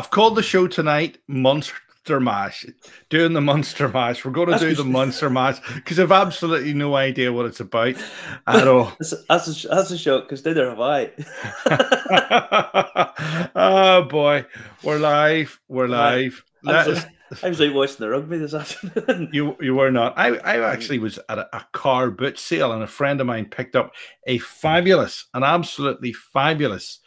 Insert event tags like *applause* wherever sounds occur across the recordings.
I've called the show tonight Monster Mash. Doing the Monster Mash. We're going to do the Monster Mash because I've absolutely no idea what it's about *laughs* at all. that's, that's, a, that's a shock because neither have I. *laughs* oh boy, we're live. We're live. I was, I was out watching the rugby this *laughs* afternoon. You you were not. I, I actually was at a, a, car boot sale, and a friend of mine picked up a fabulous, an absolutely fabulous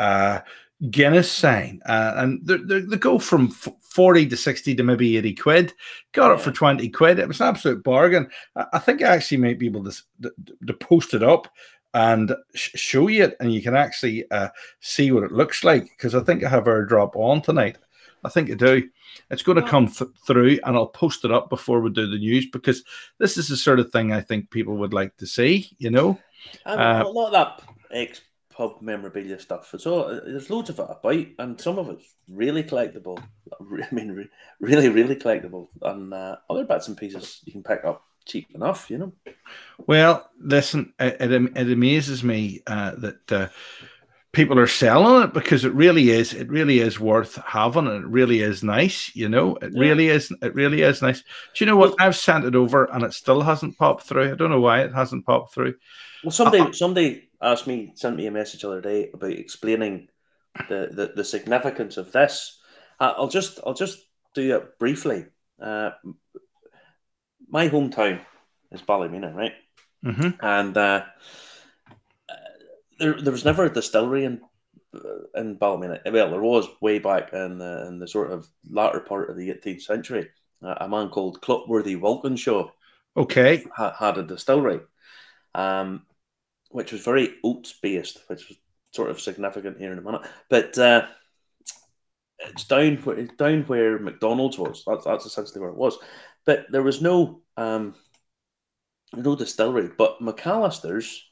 uh, Guinness sign, uh, and they, they, go from forty to sixty to maybe eighty quid. Got it for twenty quid. It was an absolute bargain. I, I think I actually might be able to, to, to post it up and sh- show you it, and you can actually uh, see what it looks like because I think I have AirDrop on tonight. I think I do. It's going to come th- through, and I'll post it up before we do the news because this is the sort of thing I think people would like to see. You know, uh, a lot of that ex pub memorabilia stuff. So there's loads of it about, and some of it's really collectible. *laughs* I mean, really, really collectible, and uh, other bits and pieces you can pick up cheap enough. You know. Well, listen, it, it, it amazes me uh, that uh, people are selling it because it really is it really is worth having and it really is nice you know? It yeah. really is it really is nice. Do you know what? Well, i've sent it over and it still hasn't popped through. I don't know why it hasn't popped through. Well somebody uh, somebody asked me sent me a message the other day about explaining the the, the significance of this. Uh, i'll just i'll just do it briefly. Uh, my hometown is ballymena right? Mm-hmm. and uh there, there was never a distillery in in Ballymena. Well, there was way back in the, in the sort of latter part of the 18th century. A man called Clotworthy Walkinshaw, okay, ha- had a distillery, um, which was very oats based, which was sort of significant here in a minute. But uh, it's down where down where McDonald's was. That's that's essentially where it was. But there was no um, no distillery. But Macalister's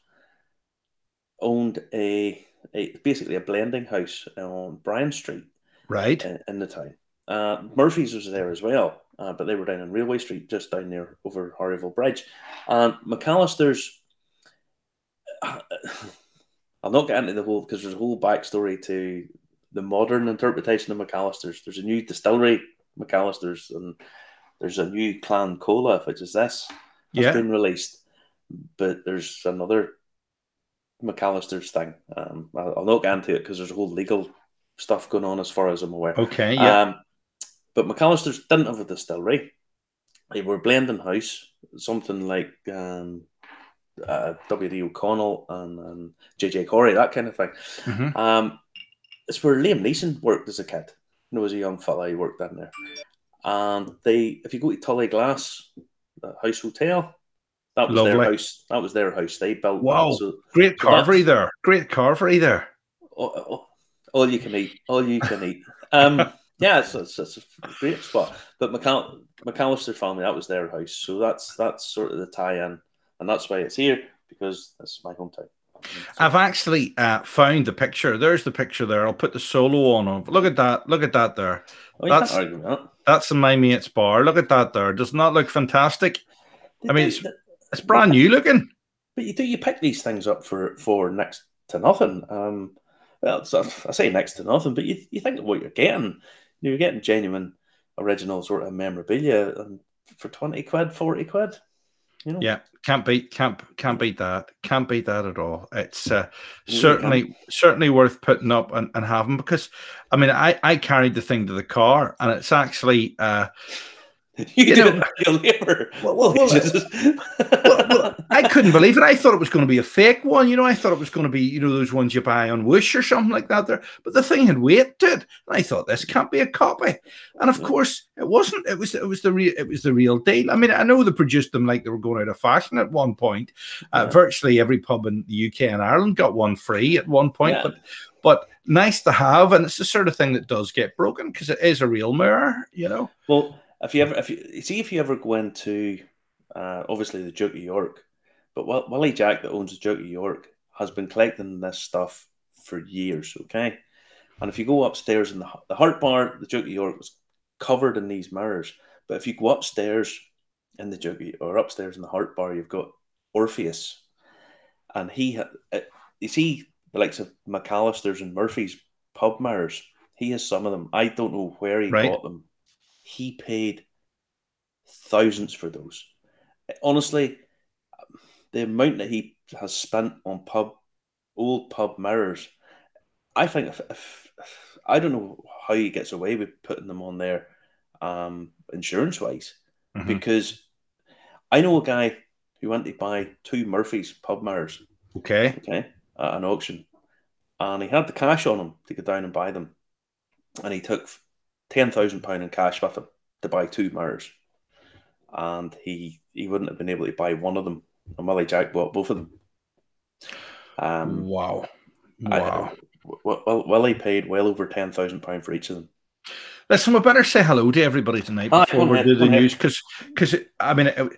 owned a, a basically a blending house on Bryan Street, right in, in the town. Uh, Murphy's was there as well, uh, but they were down on Railway Street, just down there over Harryville Bridge. And McAllister's. *sighs* uh, I'll not get into the whole because there's a whole backstory to the modern interpretation of McAllister's. There's a new distillery, McAllister's, and there's a new Clan Colla, which is this, has yeah. been released. But there's another Macalister's thing. Um, I'll, I'll not get into it because there's a whole legal stuff going on as far as I'm aware. Okay, yeah. Um, but McAllister's didn't have a distillery. They were blending house, something like um, uh, W.D. O'Connell and, and J.J. Corry, that kind of thing. Mm-hmm. Um, it's where Liam Neeson worked as a kid. You know, as a young fella, he worked down there. And they, if you go to Tullyglass, the House Hotel, that was Lovely. their house. That was their house. They built. Wow! So, Great carvery there. Great carvery there. All, oh, oh, all, you can eat. All you can eat. Um, *laughs* yeah, it's, it's, it's, a great spot. But McAll- Macalister family, that was their house. So that's that's sort of the tie-in, and that's why it's here because it's my hometown. I've actually uh, found the picture. There's the picture there. I'll put the solo on. Look at that. Look at that there. Oh, that's that. that's in my mate's bar. Look at that there. Does not look fantastic? I mean, it's, it's brand new looking. But you do you pick these things up for for next to nothing. Um, well, I say next to nothing, but you you think of what you're getting. You're getting genuine, original sort of memorabilia, and for twenty quid, forty quid. You know? Yeah, can't beat can't can't beat that. Can't beat that at all. It's uh, certainly certainly worth putting up and, and having because I mean I I carried the thing to the car and it's actually uh *laughs* You, you know, your. Well, well, *laughs* well, well, I couldn't believe it. I thought it was going to be a fake one. You know, I thought it was going to be, you know, those ones you buy on Wish or something like that. There, but the thing had weight to it, and I thought this can't be a copy. And of course, it wasn't. It was. It was the real. It was the real deal. I mean, I know they produced them like they were going out of fashion at one point. Uh, yeah. Virtually every pub in the UK and Ireland got one free at one point, yeah. but but nice to have, and it's the sort of thing that does get broken because it is a real mirror. You know. Well if you ever, if you see, if you ever go into, uh, obviously the Duke of York, but Willie Jack that owns the Duke of York has been collecting this stuff for years. Okay, and if you go upstairs in the the Harp Bar, the Duke of York was covered in these mirrors. But if you go upstairs in the Duke or upstairs in the Harp Bar, you've got Orpheus, and he had, uh, you see the likes of McAllister's and Murphy's pub mirrors. He has some of them. I don't know where he Right. got them. He paid thousands for those. Honestly, the amount that he has spent on pub, old pub mirrors, I think if, if I don't know how he gets away with putting them on there, um, insurance wise, Mhm. because I know a guy who went to buy two Murphy's pub mirrors Okay. okay, at an auction. And he had the cash on him to go down and buy them. And he took £10,000 in cash with him to buy two mirrors. And he he wouldn't have been able to buy one of them. And Willie Jack bought both of them. Um, Wow. I- Wow. W- well, Willie paid well over £10,000 for each of them. Listen, we better say hello to everybody tonight before we do the news, because because I mean, uh,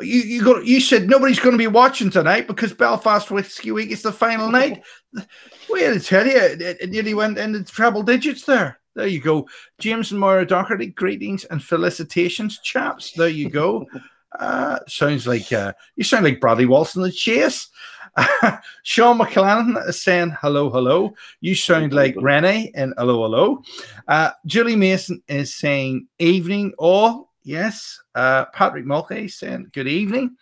you you got you said nobody's going to be watching tonight because Belfast Whiskey Week is the final night. *laughs* Wait, I tell you, it, it nearly went into treble digits there. There you go, James and Moira Doherty. Greetings and felicitations, chaps. There you go. *laughs* Uh, sounds like uh, you sound like Bradley Walsh in the chase. *laughs* Sean McClellan is saying hello, hello. You sound like Renee and hello, hello. Uh, Julie Mason is saying evening all. Yes. Uh, Patrick Mulcahy is saying good evening.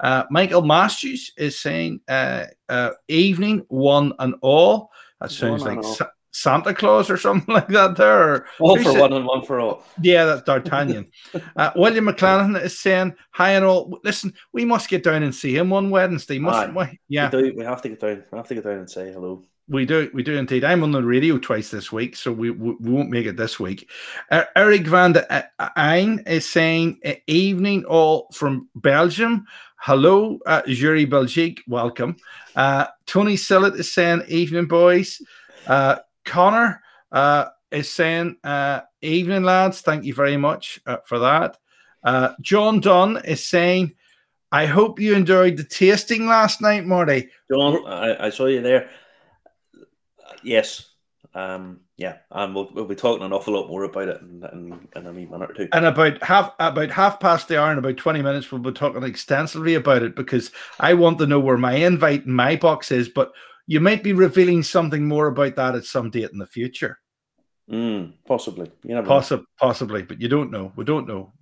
Uh, Michael Masters is saying uh, uh, evening one and all. That sounds One like Santa Claus or *laughs* something like that there. or- All for one and one for all. yeah, that's D'Artagnan. *laughs* uh, William McClellan is saying hi and all. Listen, we must get down and see him on Wednesday, mustn't we? Yeah, We, do, we have to get down. We have to get down and say hello. we do. We do indeed. I'm on the radio twice this week, so we, we, we won't make it this week. Uh, Eric van de Ein is saying uh, evening all from Belgium. Hello, uh, Jury Belgique. Welcome. Uh, Tony Sillett is saying evening, boys. Uh, Connor uh, is saying uh, evening, lads. Thank you very much uh, for that. Uh, John Dunn is saying, I hope you enjoyed the tasting last night, Marty. John, I, I saw you there. Yes. Um, yeah, and we'll, we'll be talking an awful lot more about it in, in, in a minute or two. And about half about half past the hour in about 20 minutes, we'll be talking extensively about it because I want to know where my invite in my box is, but you might be revealing something more about that at some date in the future. Mm, possibly. You know. Possi- possibly, but you don't know. We don't know.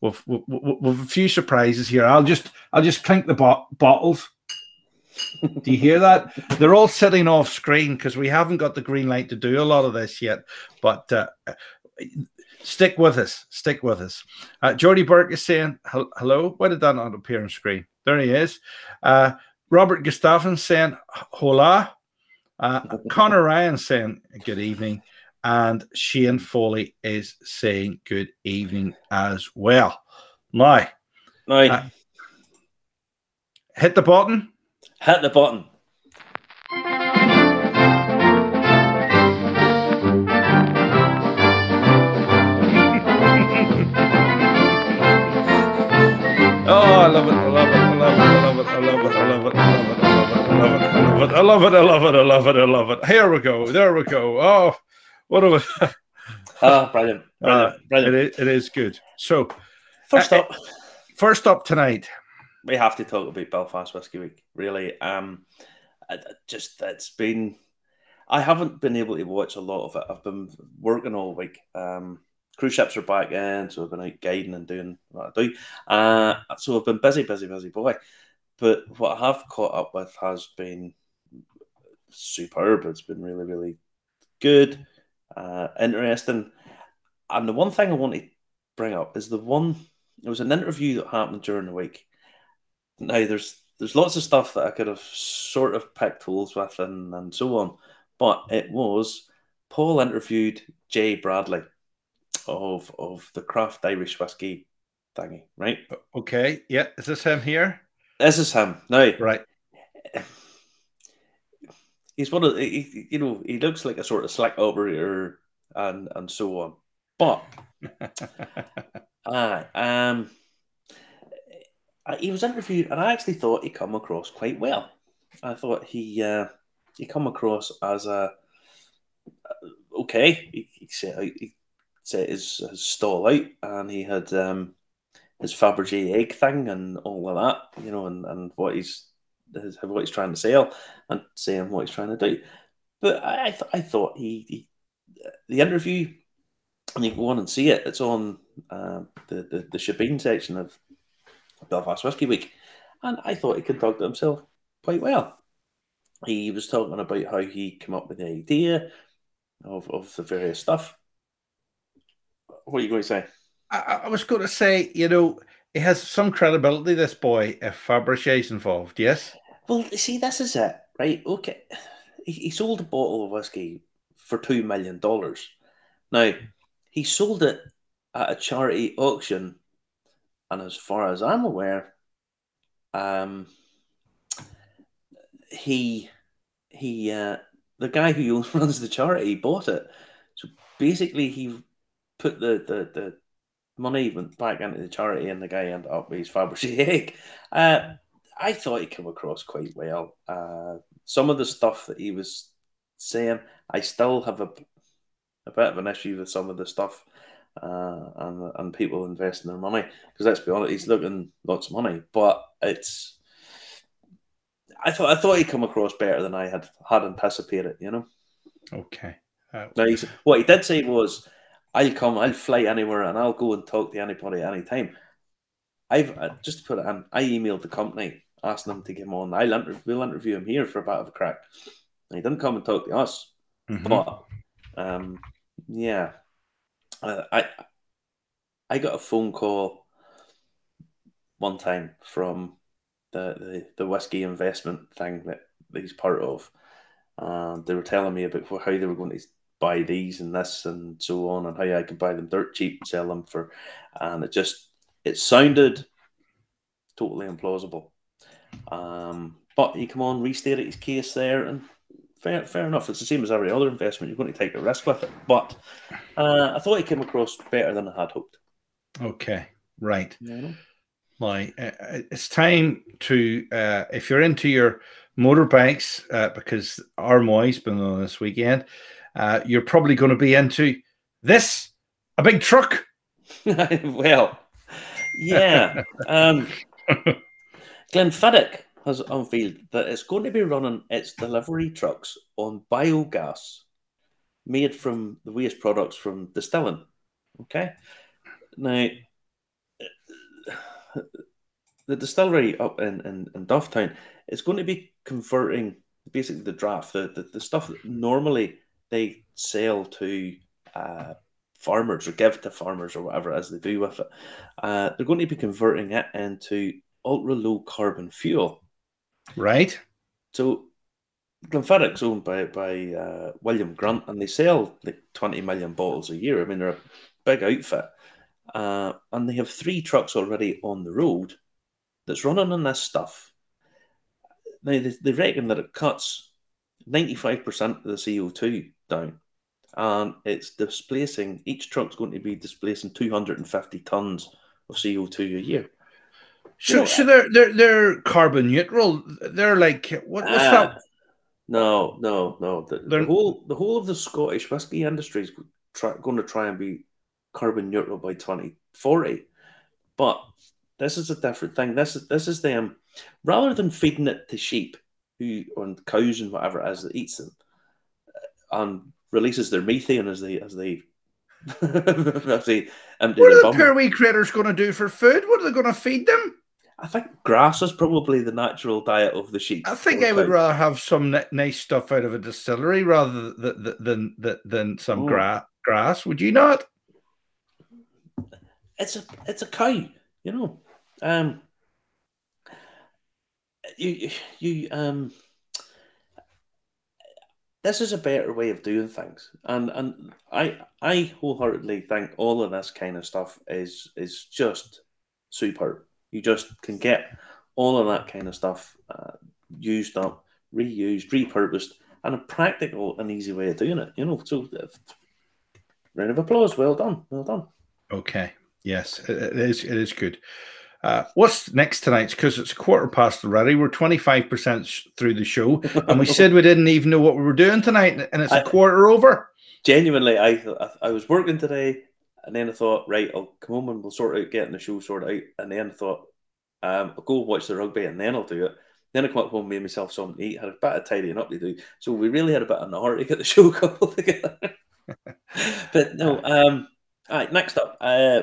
We've, we've, we've we've a few surprises here. I'll just I'll just clink the bo- bottles. *laughs* Do you hear that? They're all sitting off screen because we haven't got the green light to do a lot of this yet. But uh, stick with us. Stick with us. Uh, Jordy Burke is saying hello. Why did that not appear on screen? There he is. Uh, Robert Gustafson saying hola. Uh, *laughs* Connor Ryan saying good evening. And Shane Foley is saying good evening as well. Now, Now, Uh, hit the button. hit the button. *laughs* Oh, I love it. I love it. I love it. I love it. I love it. I love it. I love it. I love it. I love it. I love it. I love it. I love it. Here we go. There we go. Oh, what a Ah, brilliant. Brilliant. brilliant. it is good. So, First uh, up, first up tonight. we have to talk about Belfast Whiskey Week. Really, um, just it's been. I haven't been able to watch a lot of it. I've been working all week. Um, cruise ships are back in, so I've been out guiding and doing what I do. Uh, so I've been busy, busy, busy boy. But what I have caught up with has been superb. It's been really, really good, uh, interesting. And the one thing I want to bring up is the one. It was an interview that happened during the week. Now there's there's lots of stuff that I could have sort of picked holes with and, and so on, but it was Paul interviewed Jay Bradley of of the craft Irish whiskey thingy, right? Okay. Yeah. Is this him here? This is him now. Right. He's one of the, he, you know he looks like a sort of slick operator and and so on, but *laughs* Aye. Um, uh, he was interviewed, and I actually thought he come across quite well. I thought he uh, he come across as a uh, okay. He, he set out, he set his, his stall out, and he had um, his Fabergé egg thing and all of that, you know, and, and what he's his, what he's trying to sell and saying what he's trying to do. But I th- I thought he, he the interview, and you go on and see it. It's on uh, the, the the Shebeen section of Belfast Whisky Week, and I thought he conducted himself quite well. He was talking about how he came up with the idea of, of the various stuff. What are you going to say? I, I was going to say, you know, he has some credibility, this boy, if Fabergé is involved, yes? Well, see, this is it, right? Okay. He, he sold a bottle of whiskey for $2 million. Now, he sold it at a charity auction, and as far as I'm aware, um, he he uh, the guy who *laughs* runs the charity bought it. So basically, he put the the, the money went back into the charity, and the guy ended up with his Fabergé *laughs* egg. Uh, I thought he came across quite well. Uh, some of the stuff that he was saying, I still have a a bit of an issue with some of the stuff. Uh, and and people investing their money because let's be honest, he's looking lots of money, but it's I thought I thought he'd come across better than I had had anticipated. You know. Okay. Uh, now, what he did say was, "I'll come. I'll fly anywhere, and I'll go and talk to anybody at any time." I've uh, just to put it in. I emailed the company asking them to him on. I'll inter- we'll interview him here for a bit of a crack. And he didn't come and talk to us, mhm. but um, yeah, uh, I I got a phone call one time from the, the, the whiskey investment thing that he's part of. And they were telling me about how they were going to buy these and this and so on, and how I can buy them dirt cheap and sell them for. And it just it sounded totally implausible. Um, but he come on, restated his case there, and fair, fair enough. It's the same as every other investment. You're going to take a risk with it. But uh, I thought he came across better than I had hoped. Okay, right. You know? Like uh, it's time to uh, if you're into your motorbikes uh, because Armoy's been on this weekend, uh, you're probably going to be into this a big truck. *laughs* well, yeah. Um, *laughs* Glenfiddich has unveiled that it's going to be running its delivery trucks on biogas made from the waste products from distilling. Okay. Now, the distillery up in, in, in Dufftown is going to be converting basically the draff, the, the, the stuff that normally they sell to uh, farmers or give to farmers or whatever as they do with it. Uh, they're going to be converting it into ultra low carbon fuel. Right. So Glenfiddich's owned by by uh, William Grant, and they sell like twenty million bottles a year. I mean, they're a big outfit, uh, and they have three trucks already on the road that's running on this stuff. Now they, they reckon that it cuts ninety five percent of the CO two down, and it's displacing each truck's going to be displacing two hundred and fifty tons of CO two a year. So, so they're they're they're carbon neutral. They're like what, what's Ah, that? No, no, no. The, the whole the whole of the Scottish whisky industry is try, going to try and be carbon neutral by twenty forty, but this is a different thing. This is this is them rather than feeding it to sheep who and cows and whatever it is that eats them uh, and releases their methane as they as they *laughs* as they empty What are the poor wee critters going to do for food? What are they going to feed them? I think grass is probably the natural diet of the sheep. I think I would cow. rather have some nice stuff out of a distillery rather than than than, than some Oh. gra- grass. Would you not? it's a it's a cow, you know. Um, you you um. This is a better way of doing things, and and I I wholeheartedly think all of this kind of stuff is is just superb. You just can get all of that kind of stuff uh, used up, reused, repurposed, and a practical and easy way of doing it. You know, so uh, round of applause. Well done, well done. Okay. Yes, it, it is. It is good. Uh, what's next tonight? Because it's a quarter past already. We're twenty five percent through the show, and we said we didn't even know what we were doing tonight, and it's a I- quarter over. genuinely, I, I I was working today, and then I thought, right, I'll come home and we'll sort out getting the show sorted out. And then I thought, um, I'll go watch the rugby, and then I'll do it. Then I come up home, made myself something to eat, had a bit of tidying up to do. So we really had a bit of an hour to get the *laughs* show coupled together. *laughs* but no. Um, all right. Next up, uh,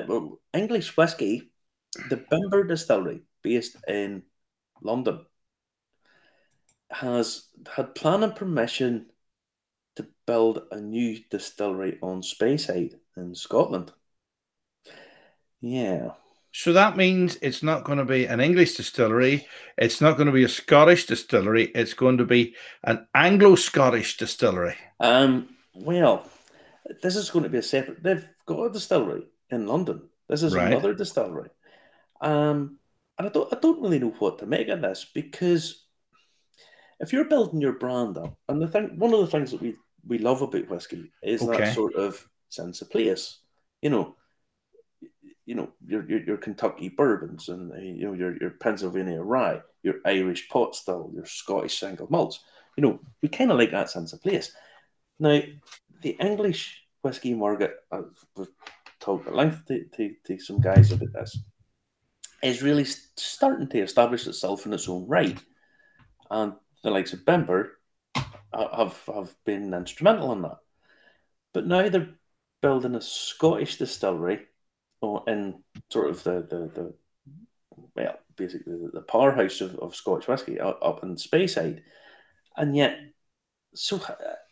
English whiskey, the Bimber Distillery, based in London, has had planning permission to build a new distillery on Speyside in Scotland. Yeah. So that means it's not going to be an English distillery. It's not going to be a Scottish distillery. It's going to be an Anglo-Scottish distillery. Um. Well, this is going to be a separate. They've got a distillery in London. This is Right. another distillery. Um. And I don't. I don't really know what to make of this because if you're building your brand up, and the thing, one of the things that we we love about whiskey is Okay. that sort of sense of place. You know, you know your your, your Kentucky bourbons and uh, you know your your Pennsylvania rye, your Irish pot still, your Scottish single malts. You know, we kind of like that sense of place. Now, the English whiskey market, I've we've talked at length to, to, to some guys about this, is really starting to establish itself in its own right, and the likes of Bimber have have been instrumental in that. But now they're building a Scottish distillery or in sort of the the, the well, basically the, powerhouse of, of Scotch whisky up in Speyside, and yet, so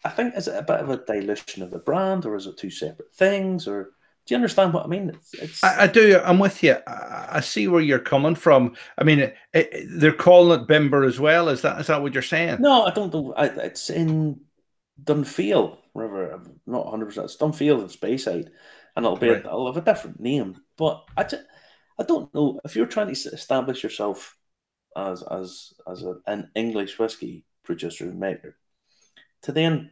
I think is it a bit of a dilution of the brand, or is it two separate things, or do you understand what I mean? It's, it's I, I do. I'm with you. I, I see where you're coming from. I mean, it, it, they're calling it Bimber as well. Is that is that what you're saying? no, I don't know. It's in Dunphail River. I'm not 100. percent It's Dunphail in Speyside, and it'll be Right. it'll have a different name. But I, ju- I don't know if you're trying to establish yourself as as as a, an English whiskey producer and maker, to then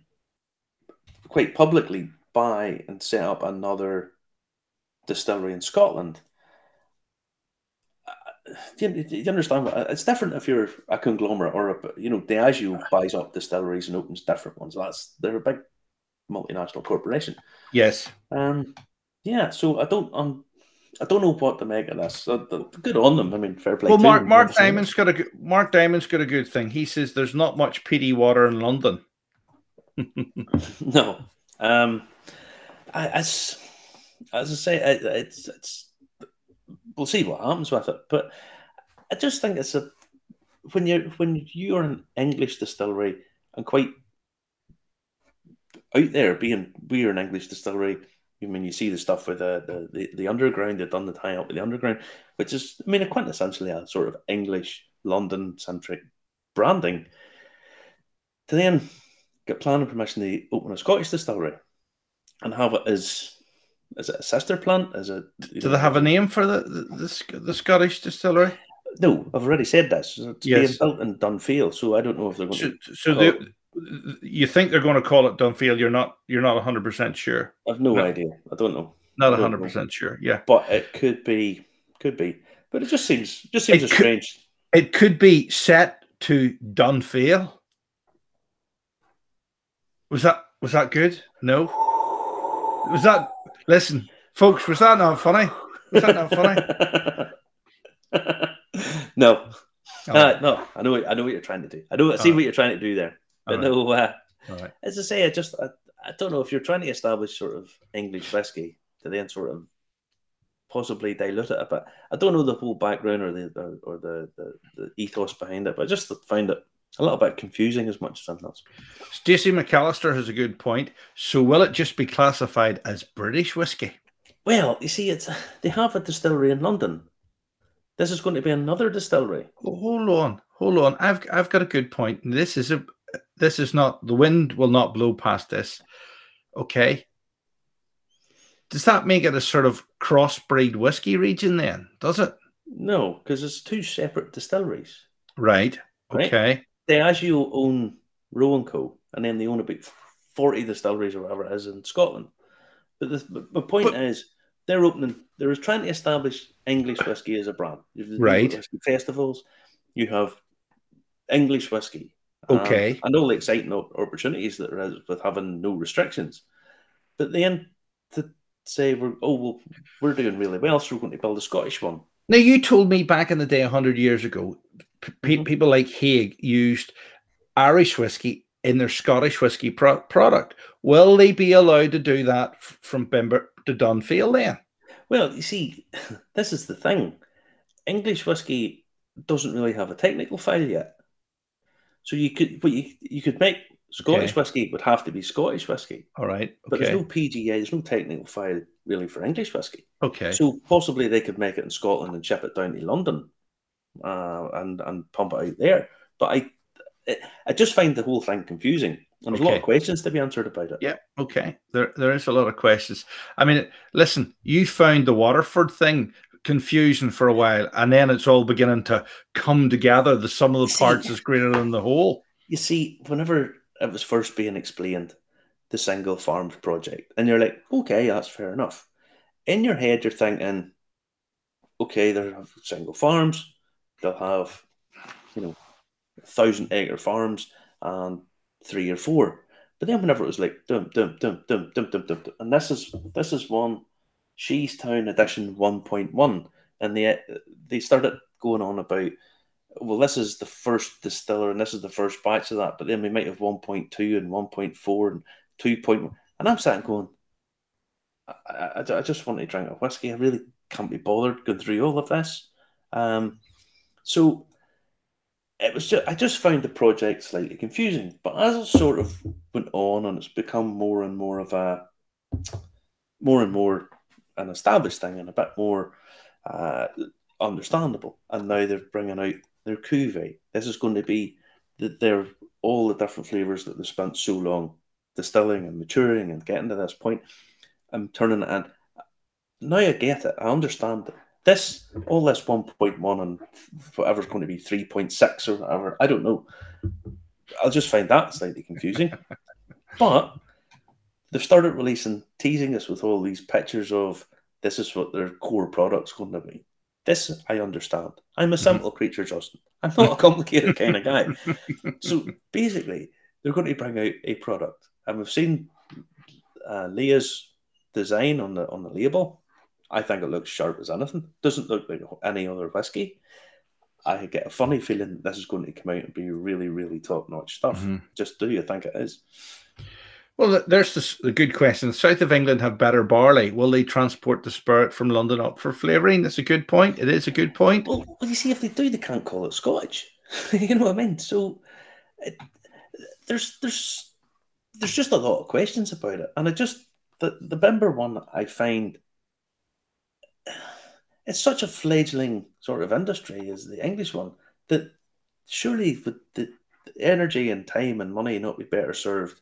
quite publicly buy and set up another distillery in Scotland. uh, Do you, do you understand? What, it's different if you're a conglomerate or a, you know Diageo buys up distilleries and opens different ones. That's they're a big multinational corporation. Yes. Um, yeah. So I don't um, I don't know what to make of this. Good on them. I mean, fair play. Well, Mark. Mark Diamond's got a good, Mark Diamond's got a good thing. He says there's not much PD water in London. *laughs* *laughs* No. Um, I, as as I say, it, it's it's we'll see what happens with it. But I just think it's a when you're when you're an English distillery and quite out there being we're an English distillery. I mean, you see the stuff with the the, the, the underground. They've done the tie up with the underground, which is, I mean, a quintessentially a sort of English London centric branding. To then get planning permission to open a Scottish distillery and have it as is it a sister plant? Is it? Do know, they have a name for the the, the, the Scottish distillery? No, I've already said this. It's Yes. being built in Dunphail, so I don't know if they're going So, to. so they, you think they're going to call it Dunphail? You're not. You're not 100 percent sure. I've no No. idea. I don't know, Not 100 percent sure. Yeah. but it could be. Could be, but it just seems just seems It could- strange. It could be set to Dunphail. Was that was that good? No. Was that listen, folks? Was that not funny? Was that not funny? no, Oh, uh, no. I know. I know what you're trying to do. I know. I see Alright. what you're trying to do there. But Alright. no. Uh, right. as I say, I just I, I don't know if you're trying to establish sort of English whiskey to then sort of possibly dilute it a bit. I don't know the whole background or the or, or the, the the ethos behind it, but I just find it a little bit confusing as much as anything else. Stacey McAllister has a good point. So will it just be classified as British whiskey? Well, you see, it's *laughs* they have a distillery in London. This is going to be another distillery. Oh, hold on, hold on. I've I've got a good point. This is a this is not the wind will not blow past this. Okay. Does that make it a sort of crossbreed whiskey region then? Does it? No, because it's two separate distilleries. Right. Right. Diageo own Rowan Co, and then they own about forty distilleries or whatever it is in Scotland. But the, but point But- is, they're opening. They're trying to establish English whiskey as a brand. You've, you've Right. whiskey festivals. You have English whiskey. Okay. and all the exciting opportunities that there is with having no restrictions. But then to say we're oh well we're doing really well, so we're going to build a Scottish one. Now you told me back in the day, hundred years ago, p- Mhm. people like Haig used Irish whiskey in their Scottish whiskey pro- product. Will they be allowed to do that f- from Bimber to Dunphail then? Well, you see, *laughs* this is the thing. English whiskey doesn't really have a technical file yet. So you could, but you, you could make Scottish Okay. whiskey would have to be Scottish whiskey, All right. but there's no PGA, there's no technical file really for English whiskey. okay. So possibly they could make it in Scotland and ship it down to London, uh, and and pump it out there. But I, I just find the whole thing confusing, and there's a lot of questions to be answered about it. Yeah, okay. There, there is a lot of questions. I mean, listen, you found the Waterford thing confusion for a while, and then it's all beginning to come together. The sum of the See- parts is greater than the whole. You see, whenever it was first being explained, the single farms project, and you're like, okay, that's fair enough. In your head, you're thinking, okay, they'll have single farms, they'll have, you know, thousand acre farms and three or four. But then whenever it was like dum dum dum dum dum dum dum, dum and this is this is one Sheestown edition one point one, and they they started going on about well, this is the first distiller and this is the first batch of that, but then we might have 1.2 and 1.4 and 2.1. And I'm sitting going, I, I, I just want to drink a whiskey. I really can't be bothered going through all of this. Um, so it was just, I just found the project slightly confusing. But as it sort of went on and it's become more and more of a, more and more an established thing and a bit more uh, understandable. And now they're bringing out their cuvee. This is going to be that they're all the different flavors that they spent so long distilling and maturing and getting to this point. I'm turning it in. Now I get it. I understand it. This all this 1.1 and whatever's going to be 3.6 or whatever. I don't know. I'll just find that slightly confusing. *laughs* but they've started releasing teasing us with all these pictures of this is what their core product's going to be. This I understand. I'm a simple creature, Justin. I'm not a complicated kind of guy. *laughs* So basically, they're going to bring out a product, and we've seen uh, Leah's design on the on the label. I think it looks sharp as anything. Doesn't look like any other whiskey. I get a funny feeling this is going to come out and be really, really top notch stuff. Mhm. Just do you think it is? Well, there's this, the good question. South of England have better barley. Will they transport the spirit from London up for flavouring? That's a good point. It is a good point. Well, well, you see, if they do, they can't call it Scotch. *laughs* you know what I mean? So it, there's there's there's just a lot of questions about it, and I just the the Bimber one I find it's such a fledgling sort of industry as the English one that surely would the, energy and time and money not be better served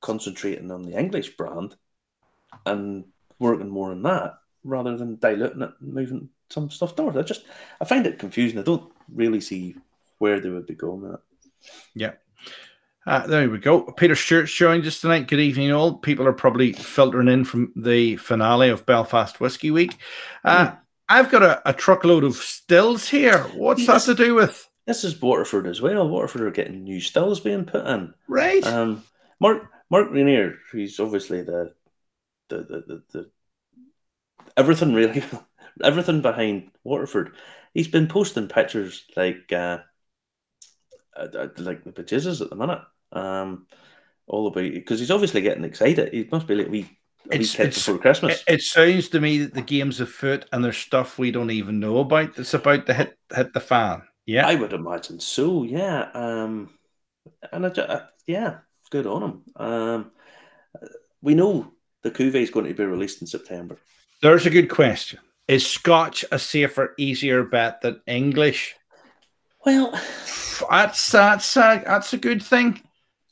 concentrating on the English brand and working more on that rather than diluting it and moving some stuff north. I just I find it confusing. I don't really see where they would be going with it. Uh, there we go. Peter Stewart's joined us tonight. Good evening, all. People are probably filtering in from the finale of Belfast Whiskey Week. Uh, I've got a, a truckload of stills here. What's that to do with? This is Waterford as well. Waterford are getting new stills being put in. Right. Um, Mark Mark Reynier, who's obviously the the the, the, the everything really *laughs* everything behind Waterford. He's been posting pictures like uh, uh, uh, like the bejizzes at the minute. Um, all about because he's obviously getting excited. He must be like we wee It's- it's- before Christmas. It, it sounds to me that the game's afoot and there's stuff we don't even know about that's about to hit hit the fan. Yeah. I would imagine so. Yeah. Um, and I, ju- uh, yeah, good on him. Um, we know the cuvee is going to be released in September. There's a good question. Is Scotch a safer, easier bet than English? Well, That's that's a, that's a good thing.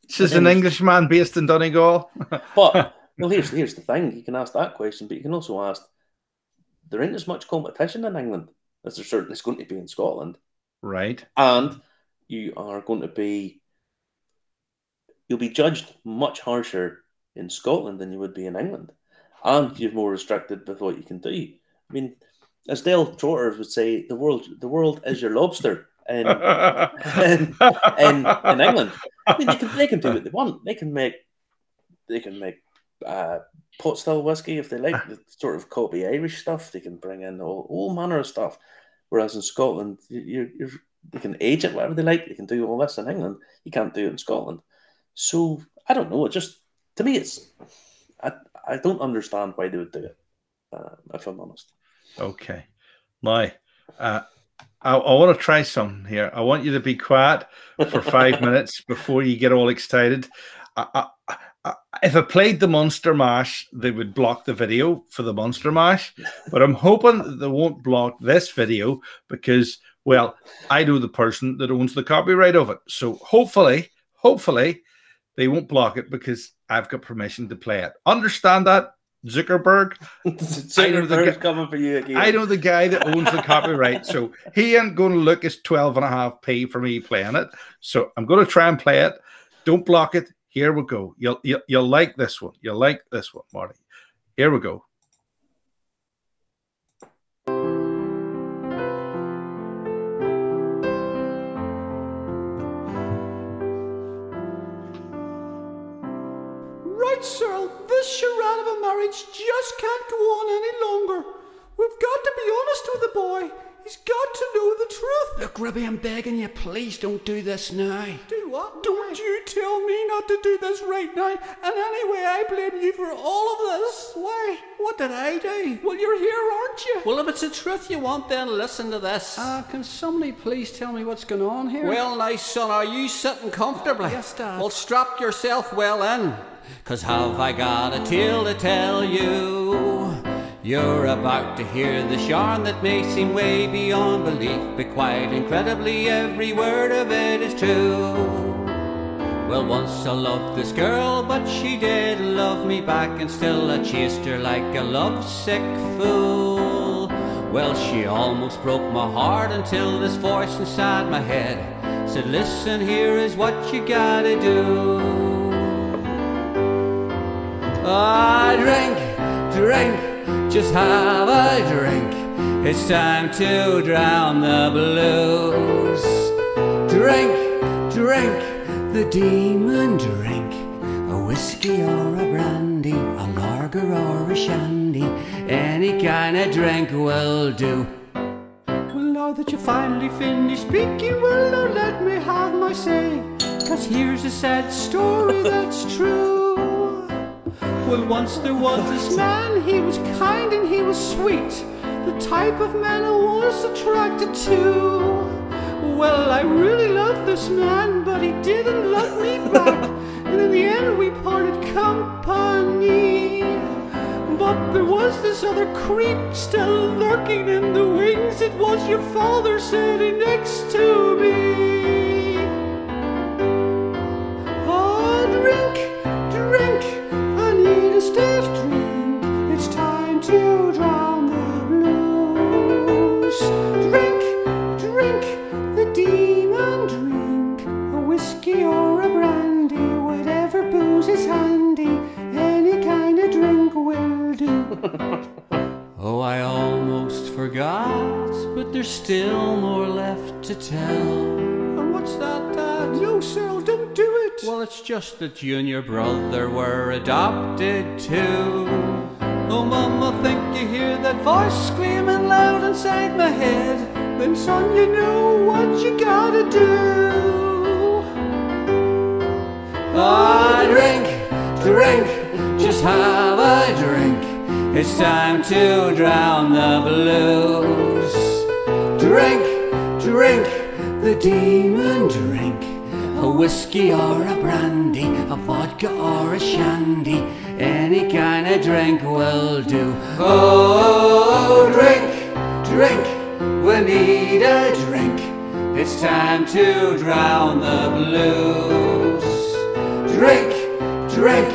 This is an Englishman based in Donegal. *laughs* but well, here's here's the thing. You can ask that question, but you can also ask. There ain't as much competition in England as there certainly is going to be in Scotland, right. and you are going to be. You'll be judged much harsher in Scotland than you would be in England, and you're more restricted with what you can do. I mean, as Del Trotter would say, the world the world is your lobster. In, in, England. I mean, they can they can do what they want. They can make they can make uh, pot still whiskey if they like, the sort of copy Irish stuff. They can bring in all, all manner of stuff. Whereas in Scotland, you, you're they can age it whatever they like. They can do all this in England. You can't do it in Scotland. So I don't know. It just to me, it's I I don't understand why they would do it. Uh, if I'm honest. Okay, my. Uh, I, I want to try something here. I want you to be quiet for five *laughs* minutes before you get all excited. I, I, if I played the Monster Mash, they would block the video for the Monster Mash. But I'm hoping they won't block this video because, well, I know the person that owns the copyright of it. So hopefully, hopefully, they won't block it because I've got permission to play it. Understand that, Zuckerberg. *laughs* Zuckerberg's coming for you again. I know the guy that owns the copyright, so he ain't going to look as 12 and a half p for me playing it. So I'm going to try and play it. Don't block it. Here we go. You'll, you'll, you'll like this one. You'll like this one, Marty. Here we go. Marriage just can't go on any longer. We've got to be honest with the boy. He's got to know the truth. Look, Ribby, I'm begging you, please don't do this now. Do what? Don't you tell me not to do this right now. And anyway, I blame you for all of this. Why? What did I do? Well, you're here, aren't you? Well, if it's the truth you want, then listen to this. Uh, can somebody please tell me what's going on here? Well, now, son, are you sitting comfortably? Yes, Dad. Well, strap yourself well in. Cause have I got a tale to tell you? You're about to hear the yarn that may seem way beyond belief, but quite incredibly, every word of it is true. Well, once I loved this girl, but she did love me back, and still I chased her like a lovesick fool. Well, she almost broke my heart until this voice inside my head said, Listen, here is what you gotta do. I drink, drink just have a drink. It's time to drown the blues. Drink, drink, the demon drink. A whiskey or a brandy, a lager or a shandy. Any kind of drink will do. Well, now that you finally finished speaking, well, now let me have my say. Cause here's a sad story *laughs* that's true. Well, once there was this man, he was kind and he was sweet, the type of man I was attracted to. Well, I really loved this man, but he didn't love me *laughs* back, and in the end we parted company. But there was this other creep still lurking in the wings. It was your father sitting next to me. To drown the blues. Drink, drink, the demon drink. A whiskey or a brandy, whatever booze is handy. Any kind of drink will do. *laughs* oh, I almost forgot, but there's still more left to tell. And what's that, Dad? No, Cyril, don't do it. Well, it's just that you and your brother were adopted too. Oh, Mama, think you hear that voice screaming loud inside my head? Then, son, you know what you gotta do. Ah, drink, drink, just have a drink. It's time to drown the blues. Drink, drink, the demon drink. A whiskey or a brandy, a vodka or a shandy, any kind of drink will do. Oh, drink, drink, we need a drink. It's time to drown the blues. Drink, drink,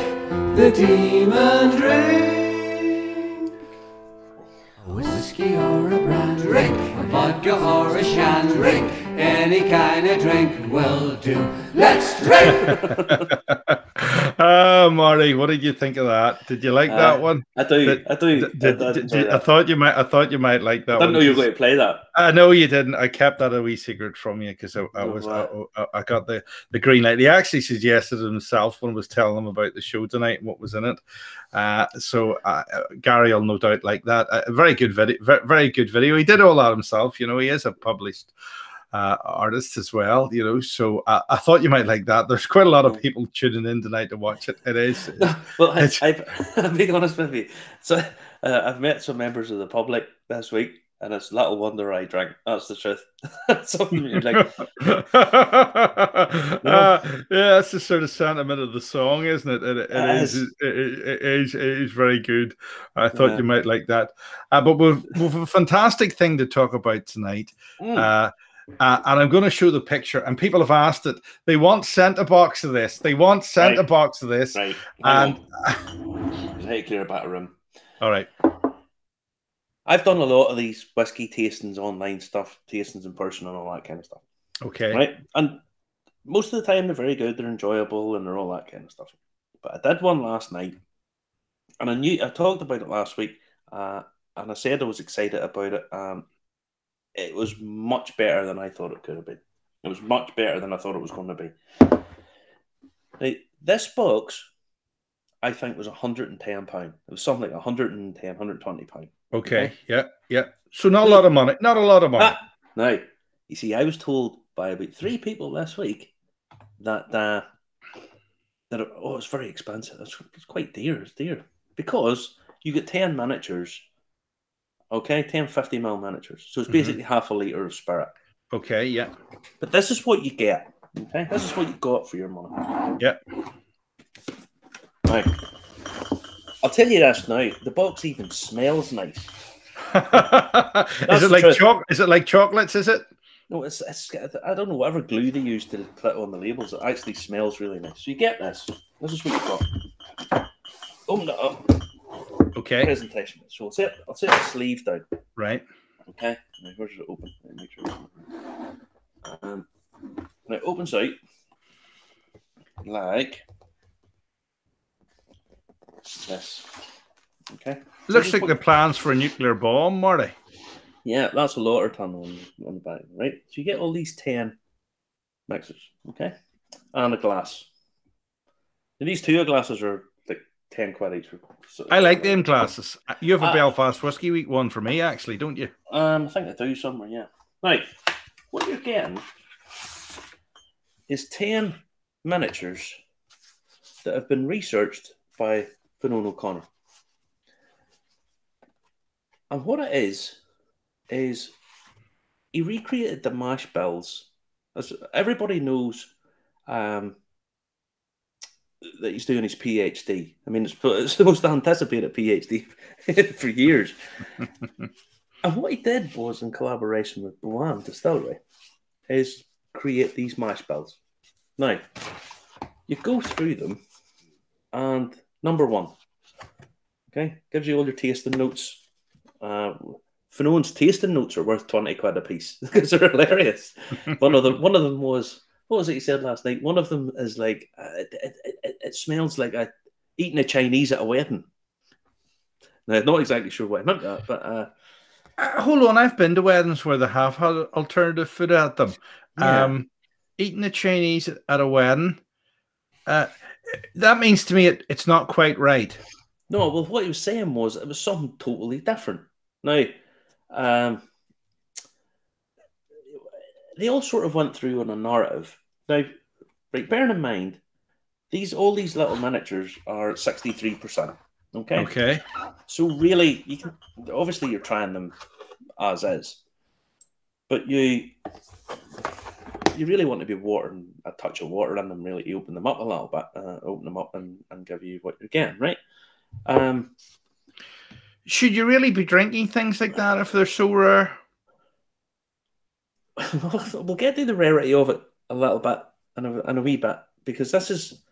the demon drink. A whiskey or a brandy, drink, a vodka or a shandy, drink. Any kind of drink will do. Let's drink. *laughs* *laughs* oh, Marty, what did you think of that? Did you like uh, that one? I do. Did, I do. Did, I, did, I, thought you might. I thought you might like that. I didn't one. know you were going to play that. I know you didn't. I kept that a wee secret from you because I, I, was. Oh, wow. I, I, got the the green light. He actually suggested himself when I was telling him about the show tonight and what was in it. Uh, so uh, Gary will no doubt like that. A very good video. Very, very good video. He did all that himself. You know, he is a published uh, artists as well. You know, so I, I thought you might like that. There's quite a lot of Mm. people tuning in tonight to watch it. It is. *laughs* well, I, I'm *laughs* being honest with you. So uh, I've met some members of the public this week, and it's little wonder I drank. That's the truth. *laughs* Something you're like, Uh, yeah, that's the sort of sentiment of the song, isn't it? It, it, It is, is. It is. It is very good. I thought Yeah. you might like that. Uh, but we've, we've a fantastic thing to talk about tonight. mm, Uh, uh, and I'm going to show the picture. And people have asked it. They want sent a box of this. They want sent a Right. box of this. right. And I clear about a room. all right, I've done a lot of these whiskey tastings, online stuff, tastings in person, and all that kind of stuff. okay, Right. And most of the time, they're very good, they're enjoyable, and they're all that kind of stuff. But I did one last night, and I knew I talked about it last week, uh, and I said I was excited about it. Um, it was much better than I thought it could have been. It was much better than I thought it was going to be. Now, this box, I think, was £110. It was something like 110 120 pound. okay, yeah, yeah. So not a lot of money. Not a lot of money. Ah, now, you see, I was told by about three people this week that uh, that it- oh, it's very expensive. It's, it's quite dear. It's dear because you get ten miniatures. Okay, 10 50 ml miniatures. So it's Mhm. basically half a liter of spirit. Okay, yeah, But this is what you get. Okay, this is what you got for your money. yeah. Now, I'll tell you this now. The box even smells nice. *laughs* is it like choc? Is it like chocolates? Is it? No, it's, it's I don't know whatever glue they use to put on the labels. It actually smells really nice. So you get this. This is what you got. Open it up. Okay, Presentation. So I'll set I'll set the sleeve down. right. Okay. Now where's it open? Make sure. it's open. Um, and it opens out like this. Okay. Looks like the plans for a nuclear bomb, Marty. Yeah, that's a lot of ton on, on the back, right? So you get all these 10 mixers, okay? And a glass. And these two glasses are 10 quid each. So- I like them glasses. You have a Ah. Belfast whiskey week one for me, actually, don't you? Um, I think I do somewhere, yeah. Now, what you're getting is 10 miniatures that have been researched by Fionnán O'Connor. And what it is, is he recreated the mash bills. As everybody knows um, that he's doing his PhD. I mean, it's, it's the most anticipated PhD *laughs* for years. *laughs* And what he did was, in collaboration with Boann Distillery, is create these mash bills. Now, you go through them, and number one, okay, gives you all your tasting notes. Uh, Fionnán's tasting notes are worth twenty quid a piece because *laughs* they're hilarious. one of them, one of them was what was it you said last night? One of them is like uh, it, it, it, it smells like a eating a Chinese at a wedding. Now, not exactly sure what I meant that, but uh, Uh, hold on, I've been to weddings where they have had alternative food at them. Yeah. Um, eating a Chinese at a wedding, uh, that means to me it, it's not quite right. No, well, what he was saying was it was something totally different. Now, um, they all sort of went through on a narrative. Now, right, bearing in mind, these all these little miniatures are sixty three percent. Okay, Okay. so really, you can obviously you're trying them as is, but you you really want to be watering a touch of water in them, really to open them up a little bit, uh, open them up and, and give you what you're getting, right? Um, Should you really be drinking things like that if they're so rare? *laughs* we'll get to the rarity of it a little bit and a, and a wee bit because this is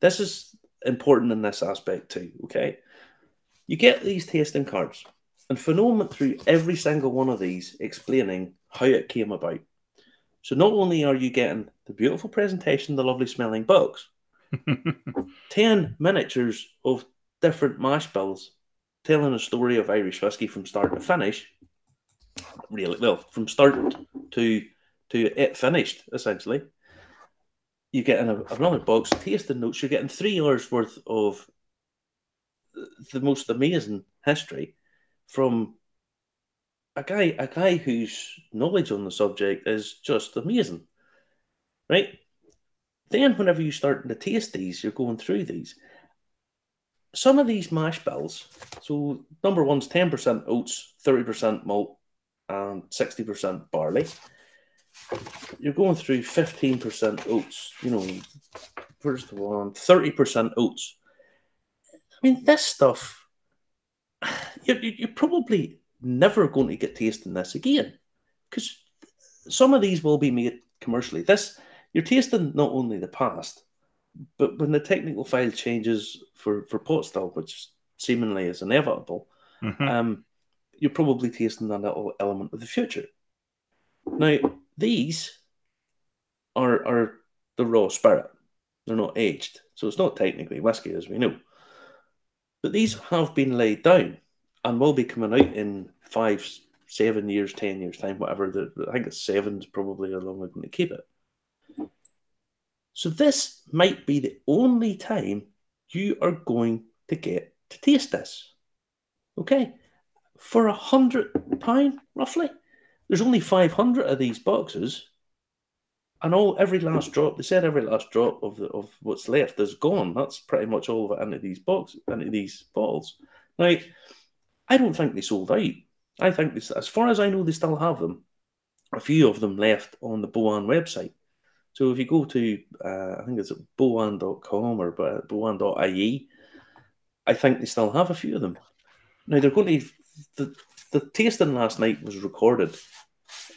this is important in this aspect too. Okay, you get these tasting cards, and Fionnán went through every single one of these, explaining how it came about. So not only are you getting the beautiful presentation, the lovely smelling box, *laughs* ten miniatures of different mash bills, telling a story of Irish whiskey from start to finish. Really well, from start to to it finished essentially. You get in a, another box tasting notes. You're getting three hours worth of the most amazing history from a guy a guy whose knowledge on the subject is just amazing, right? Then, whenever you start to taste these, you're going through these. Some of these mash bills, so number one's 10% oats, 30% malt, and 60% barley. You're going through 15% oats, you know, first of all, 30% oats. I mean, this stuff, you're, you're probably never going to get tasting this again because some of these will be made commercially. This you're tasting not only the past, but when the technical file changes for for pot still, which seemingly is inevitable, Mhm. um, you're probably tasting that little element of the future. Now these are are the raw spirit; they're not aged, so it's not technically whiskey as we know. But these have been laid down and will be coming out in five, seven years, ten years time, whatever. The, I think it's seven's probably how long we're going to keep it. So this might be the only time you are going to get to taste this. Okay, for a hundred pound roughly, there's only five hundred of these boxes, and all every last drop. They said every last drop of the of what's left is gone. That's pretty much all of it into these boxes, into these bottles. Now, I don't think they sold out. I think this, as far as I know, they still have them. A few of them left on the Boann website. So if you go to, uh, I think it's boann.com or bo- boann.ie, I think they still have a few of them. Now they're going to, the, the tasting last night was recorded,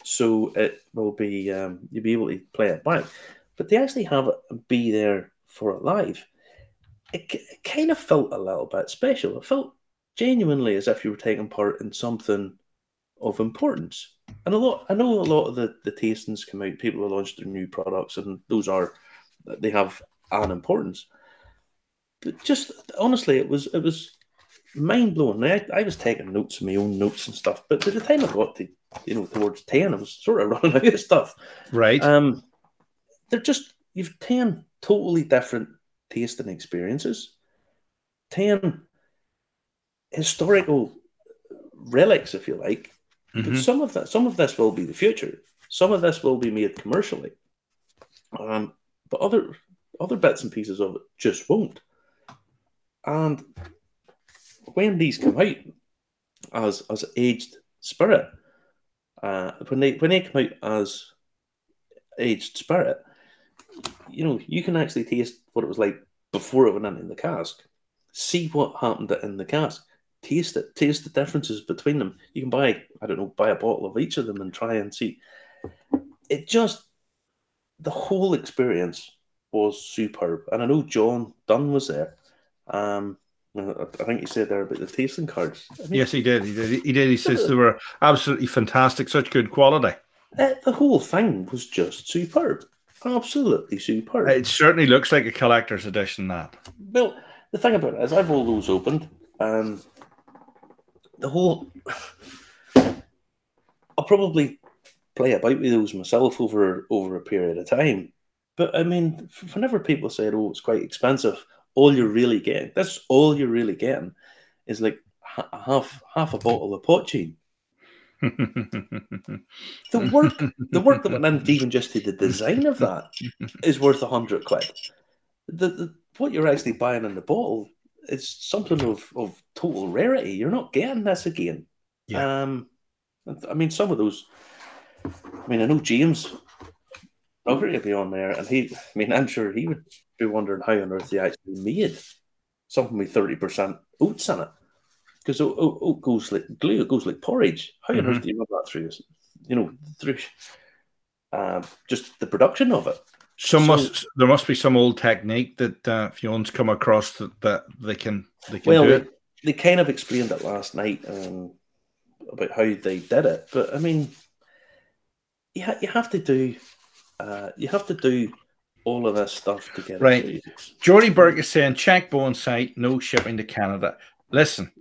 so it will be, um, you'll be able to play it back. But they actually have it be there for it live. It, it kind of felt a little bit special. It felt genuinely as if you were taking part in something of importance. And a lot, I know a lot of the, the tastings come out, people have launched their new products, and those are, they have an importance. But just honestly, it was, it was mind blowing. I, I was taking notes, my own notes and stuff, but by the time I got to, you know, towards 10, I was sort of *laughs* running out of stuff. Right. Um, they're just you've ten totally different tasting experiences, ten historical relics, if you like. But Mhm. some of that, some of this will be the future. Some of this will be made commercially, um, but other other bits and pieces of it just won't. And when these come out as as aged spirit, uh, when they when they come out as aged spirit, you know, you can actually taste what it was like before it went in, the cask. See what happened in the cask. Taste it. Taste the differences between them. You can buy, I don't know, buy a bottle of each of them and try and see. It just, the whole experience was superb. And I know John Dunn was there. Um, I think he said there about the tasting cards. Yes, he did. He did. He did. He says they were absolutely fantastic, such good quality. uh, the whole thing was just superb. Absolutely superb. It certainly looks like a collector's edition. That. Well, the thing about it is, I've all those opened, and the whole. *sighs* I'll probably play about with those myself over over a period of time. But I mean, whenever people say, "Oh, it's quite expensive," all you're really getting that's all you're really getting is like ha- half half a bottle of poitín. *laughs* The work, the work that went into even just to the design of that is worth a hundred quid. The, the what you're actually buying in the bottle is something of, of total rarity. You're not getting this again. Yeah. Um, I mean, some of those. I mean, I know James Dougherty will be on there, and he. I mean, I'm sure he would be wondering how on earth they actually made something with thirty percent oats in it. Because oat, oat, oat goes like glue, it goes like porridge. How on earth do you run that through? You know, through uh, just the production of it. Some So- must. There must be some old technique that uh, Fionnán's come across that, that they can they can Well, do they, they kind of explained it last night um, about how they did it, but I mean, you, ha- you have to do uh, you have to do all of this stuff together. Right. Geordie Burke is saying check Boann site, no shipping to Canada. Listen,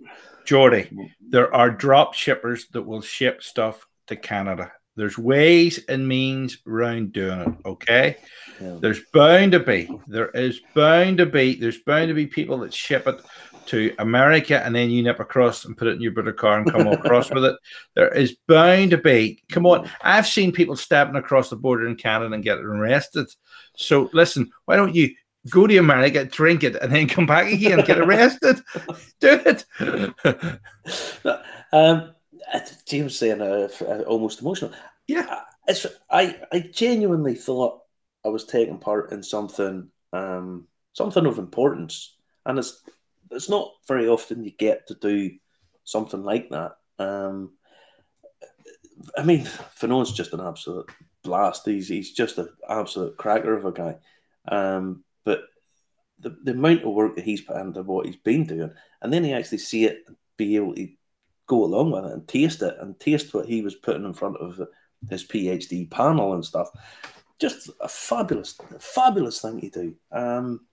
Jordy, there are drop shippers that will ship stuff to Canada. There's ways and means around doing it. Okay. Yeah. There's bound to be. There is bound to be. There's bound to be people that ship it to America and then you nip across and put it in your brother car and come across with it. *laughs* There is bound to be. Come on. I've seen people stepping across the border in Canada and getting arrested. So listen, why don't you go to America, drink it, and then come back again and get arrested? *laughs* Do it. *laughs* um, James saying uh, uh, almost emotional. Yeah. It's, I I genuinely thought I was taking part in something um, something of importance, and it's it's not very often you get to do something like that. Um, I mean, Fionnán's just an absolute blast. He's he's just an absolute cracker of a guy. Um, but the, the amount of work that he's put into what he's been doing, and then he actually see it and be able to go along with it and taste it and taste what he was putting in front of his PhD panel and stuff. Just a fabulous, fabulous thing to do. Um,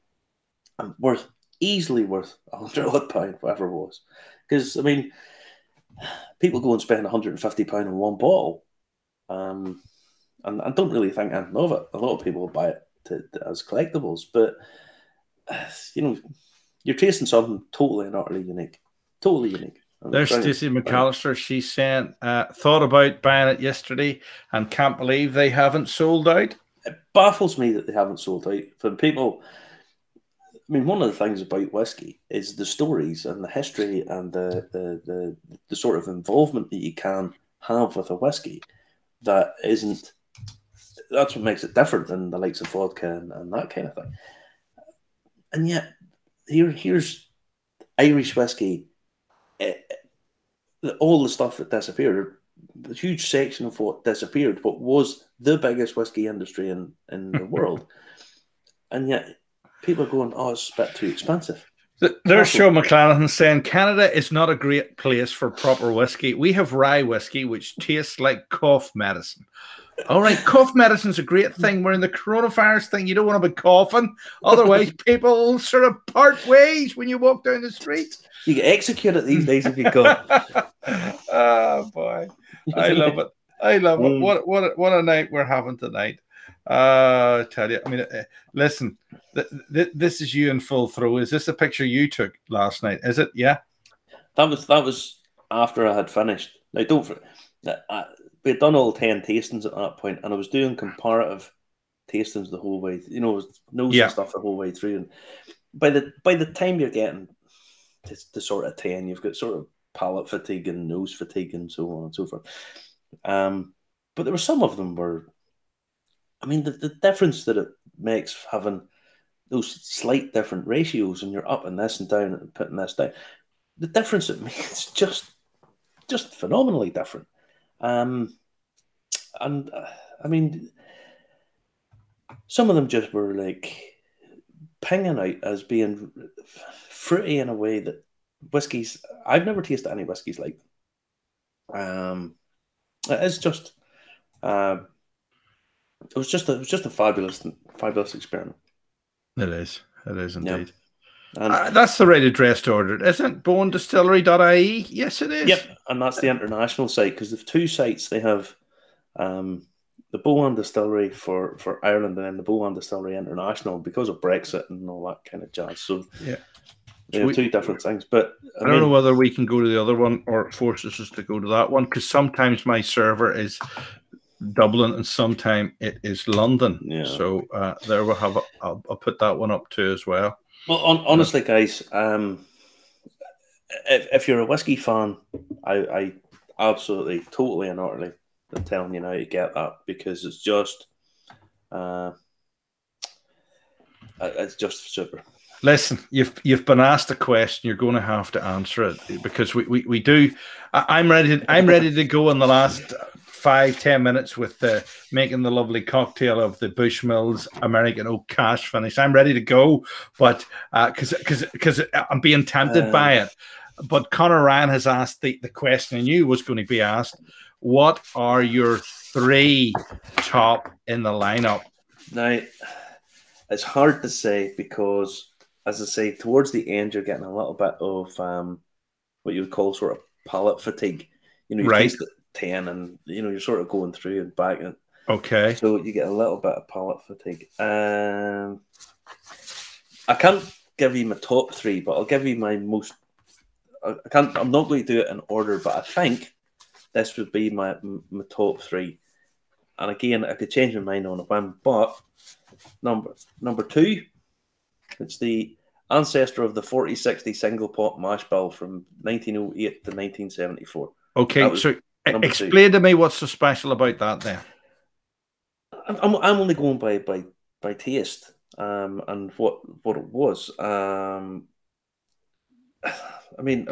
and worth easily worth a hundred odd pound, whatever it was. Because I mean, people go and spend 150 pound on one bottle, um, and I don't really think anything of it. A lot of people buy it to, to- as collectibles, but *sighs* you know, you're tasting something totally and utterly unique, totally unique. And There's. Stacey McAllister. She saying, uh, thought about buying it yesterday and can't believe they haven't sold out. it baffles me that they haven't sold out. For people, I mean, one of the things about whiskey is the stories and the history and the the, the, the sort of involvement that you can have with a whiskey that isn't. That's what makes it different than the likes of vodka and, and that kind of thing. And yet, here here's Irish whiskey. eh, eh, all the stuff that disappeared, a huge section of what disappeared, what was the biggest whiskey industry in, in the *laughs* world. And yet people are going, oh, it's a bit too expensive. There's Sean McClanahan saying Canada is not a great place for proper whiskey. We have rye whiskey, which tastes like cough medicine. All right, *laughs* cough medicine's a great thing. We're in the coronavirus thing. You don't want to be coughing. Otherwise, *laughs* people sort of part ways when you walk down the street. You get executed these days if you go. oh *laughs* boy, I love it. I love it. Mm. What what what a night we're having tonight. Uh, I tell you, I mean, uh, listen, th- th- this is you in full throw. Is this a picture you took last night? Is it? Yeah. That was that was after I had finished. Now, don't for, I, we had done all ten tastings at that point, and I was doing comparative tastings the whole way. You know, nose Yeah. and stuff the whole way through. And by the by the time you're getting to, to sort of ten, you've got sort of palate fatigue and nose fatigue and so on and so forth. Um, but there were some of them were. I mean, the, the difference that it makes having those slight different ratios, and you're up and this and down and putting this down the difference it *laughs* makes just just phenomenally different. Um, and uh, I mean, some of them just were like pinging out as being fruity in a way that whiskies. I've never tasted any whiskies like. Um, it's just, uh, it was just a, it was just a fabulous fabulous experiment. It is. It is indeed. And, Uh, that's the right address to order it, isn't it? Boanndistillery.ie. Yes, it is. Yep, and that's the international site because they've two sites. They have um, the Boann Distillery for, for Ireland and then the Boann Distillery International because of Brexit and all that kind of jazz. So Yeah. they have We- two different things. But I, I don't know whether we can go to the other one or it forces us to go to that one because sometimes my server is Dublin and sometime it is London. Yeah. So uh, there we'll have. A, I'll, I'll put that one up too as well. Well, on, honestly, guys, um, if, if you're a whiskey fan, I, I absolutely, totally, and utterly am telling you now to get that because it's just, uh, it's just super. Listen, you've you've been asked a question. You're going to have to answer it because we, we, we do. I, I'm ready. I'm ready to go on the last five ten minutes with the making the lovely cocktail of the Bushmills American Oak Cask finish. I'm ready to go, but because because because I'm being tempted Um. by it. But Connor Ryan has asked the, the question, and you was going to be asked. What are your three top in the lineup? Now, it's hard to say because, as I say, towards the end, you're getting a little bit of um, what you would call sort of palate fatigue. You know, you Right. taste, the, ten, and you know you're sort of going through and back, and Okay. so you get a little bit of palate fatigue. Um, I can't give you my top three, but I'll give you my most. I can't. I'm not going to do it in order, but I think this would be my my top three. And again, I could change my mind on a whim, but number number two, it's the ancestor of the 4060 single pot mash bill from 1908 to 1974. Okay. Was So number two. explain to me what's so special about that there. I'm, I'm I'm only going by by by taste um, and what what it was. Um, *sighs* I mean,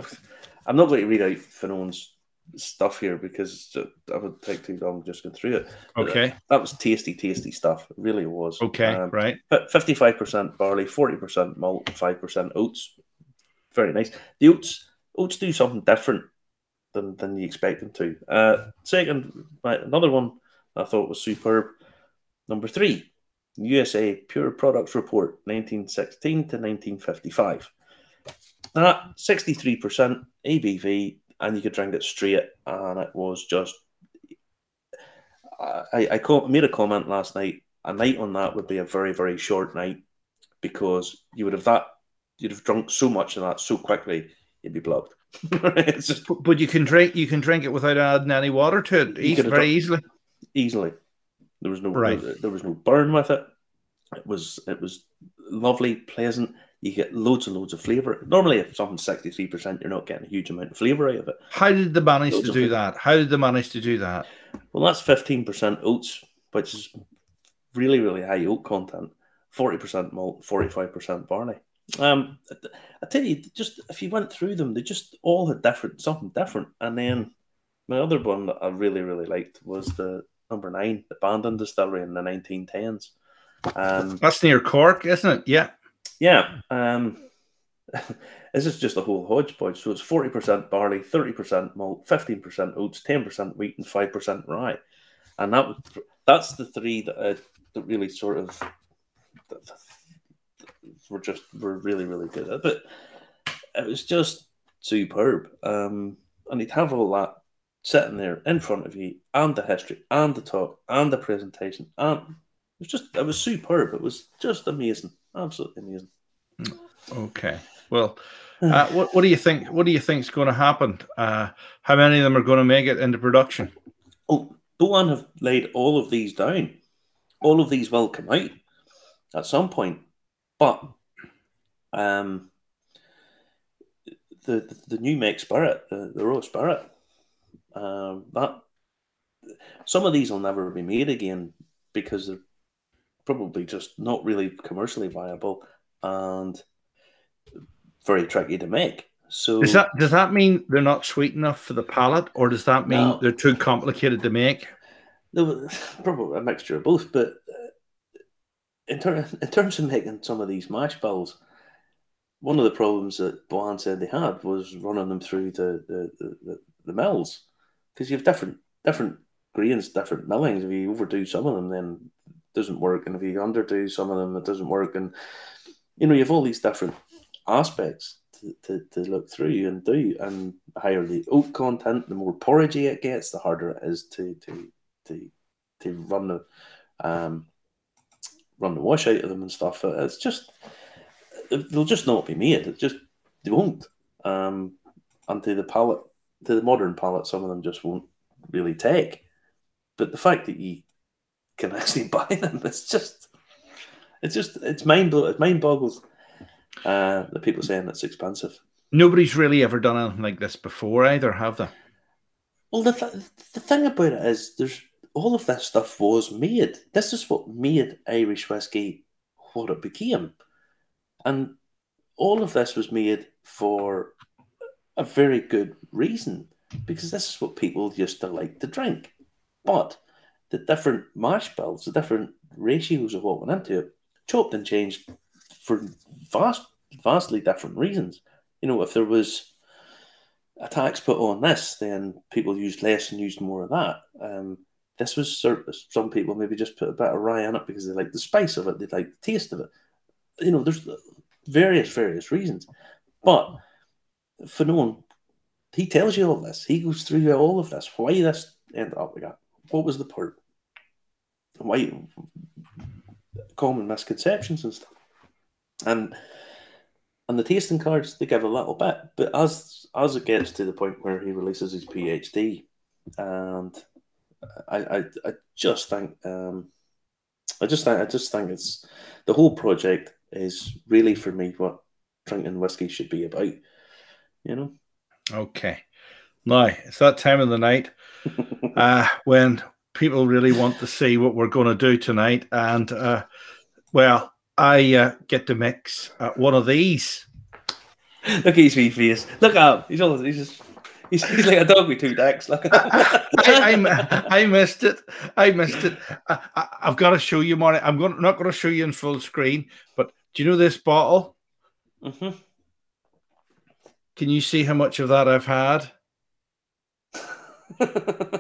I'm not going to read out Fionnán's stuff here because that would take too long just going through it. But Okay. that was tasty, tasty stuff. It really was. Okay. Um, right. Fifty-five percent barley, forty percent malt, five percent oats. Very nice. The oats oats do something different than than you expect them to. Uh, second, another one I thought was superb. Number three, USA Pure Products Report, nineteen sixteen to nineteen fifty-five. That sixty-three percent ABV, and you could drink it straight, and it was just. I, I co- made a comment last night. A night on that would be a very, very short night because you would have that you'd have drunk so much of that so quickly you'd be plugged. *laughs* just But, but you can drink you can drink it without adding any water to it You eas- could have very easily. easily. There was no Right. there was no burn with it. It was it was lovely, pleasant. You get loads and loads of flavour. Normally, if something's sixty three percent, you're not getting a huge amount of flavour out of it. How did they manage Loads to do that? How did they manage to do that? Well, that's fifteen percent oats, which is really really high oat content. Forty percent malt, forty five percent barley. Um, I- I tell you, just if you went through them, they just all had different something different. And then my other one that I really really liked was the number nine, the Bandon Distillery in the nineteen tens. Um, That's near Cork, isn't it? Yeah. yeah. Um, *laughs* this is just a whole hodgepodge. So it's 40% barley, 30% malt, 15% oats, 10% wheat, and 5% rye. And that was, that's the three that, uh, that really sort of were just were really, really good at. But it was just superb. Um, and you'd have all that sitting there in front of you, and the history, and the talk, and the presentation. And it was just, it was superb. It was just amazing. Absolutely amazing. Okay. Well, uh, *sighs* what what do you think? What do you think is going to happen? Uh, how many of them are going to make it into production? Oh, Boann have laid all of these down. All of these will come out at some point, but um, the the, the new make spirit, the, the raw spirit, um, that some of these will never be made again because they're probably just not really commercially viable and very tricky to make. So Does that does that mean they're not sweet enough for the palate, or does that mean No. they're too complicated to make? *sighs* Probably a mixture of both, but uh, in, ter- in terms of making some of these mash bills, one of the problems that Boann said they had was running them through the the, the, the, the mills because you have different different grains, different millings. If you overdo some of them, then it doesn't work, and if you underdo some of them, it doesn't work. And you know you have all these different aspects to, to, to look through and do. And the higher the oat content, the more porridgey it gets, the harder it is to to to to run the um run the wash out of them and stuff. It's just they'll just not be made. It just they won't. Um, and to the palate, to the modern palate, some of them just won't really take. But the fact that you can *laughs* actually buy them, it's just, it's just, it's mind blow, it mind boggles. Uh, the people saying it's expensive. Nobody's really ever done anything like this before, either, have they? Well, the, th- the thing about it is, there's all of this stuff was made. This is what made Irish whiskey what it became, and all of this was made for a very good reason because this is what people used to like to drink. But the different mash bills, the different ratios of what went into it, chopped and changed for vast, vastly different reasons. You know, if there was a tax put on this, then people used less and used more of that. Um, this was some people maybe just put a bit of rye in it because they like the spice of it, they like the taste of it. You know, there's various various reasons, but Fionnán, he tells you all this. He goes through all of this. Why this ended up like that? What was the port? Why common misconceptions and stuff. And and the tasting cards they give a little bit, but as as it gets to the point where he releases his PhD, and I I, I just think um, I just think I just think it's the whole project is really for me what drinking whiskey should be about. You know. Okay. Now it's that time of the night *laughs* uh, when people really want to see what we're going to do tonight, and uh, well, I uh, get to mix uh, one of these. Look at his wee face. Look at him. He's all, he's just he's, he's like a dog with two dicks. Look. I, I, I missed it. I missed it. I, have got to show you, Marty. I'm going, not going to show you in full screen, but do you know this bottle? Mhm. Can you see how much of that I've had?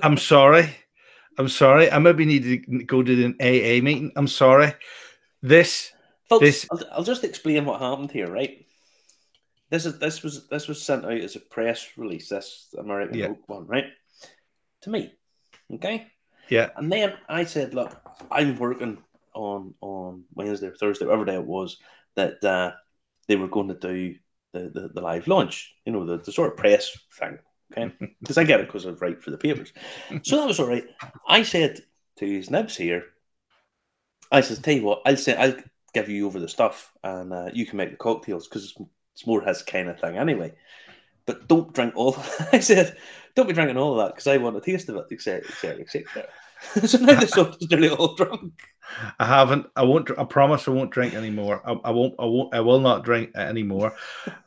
I'm sorry. I'm sorry. I maybe need to go to an AA meeting. I'm sorry. This, Folks, This- I'll, I'll just explain what happened here, right? This is this was this was sent out as a press release. This American Yeah. One, right? To me, okay. yeah, And then I said, "Look, I'm working on on Wednesday or Thursday, whatever day it was, that uh, they were going to do the, the, the live launch. You know, the, the sort of press thing. Okay, *laughs* because I get it because I write for the papers. So that was all right. I said to his nibs here, I said, "Tell you what, I'll say I'll give you over the stuff, and uh, you can make the cocktails because it's, more his kind of thing anyway." But don't drink all. *laughs* I said, "Don't be drinking all of that because I want a taste of it, etc., etc., etc." so now the soda's nearly all drunk. I haven't. I won't. I promise I won't drink anymore. I, I won't. I won't. I will not drink anymore.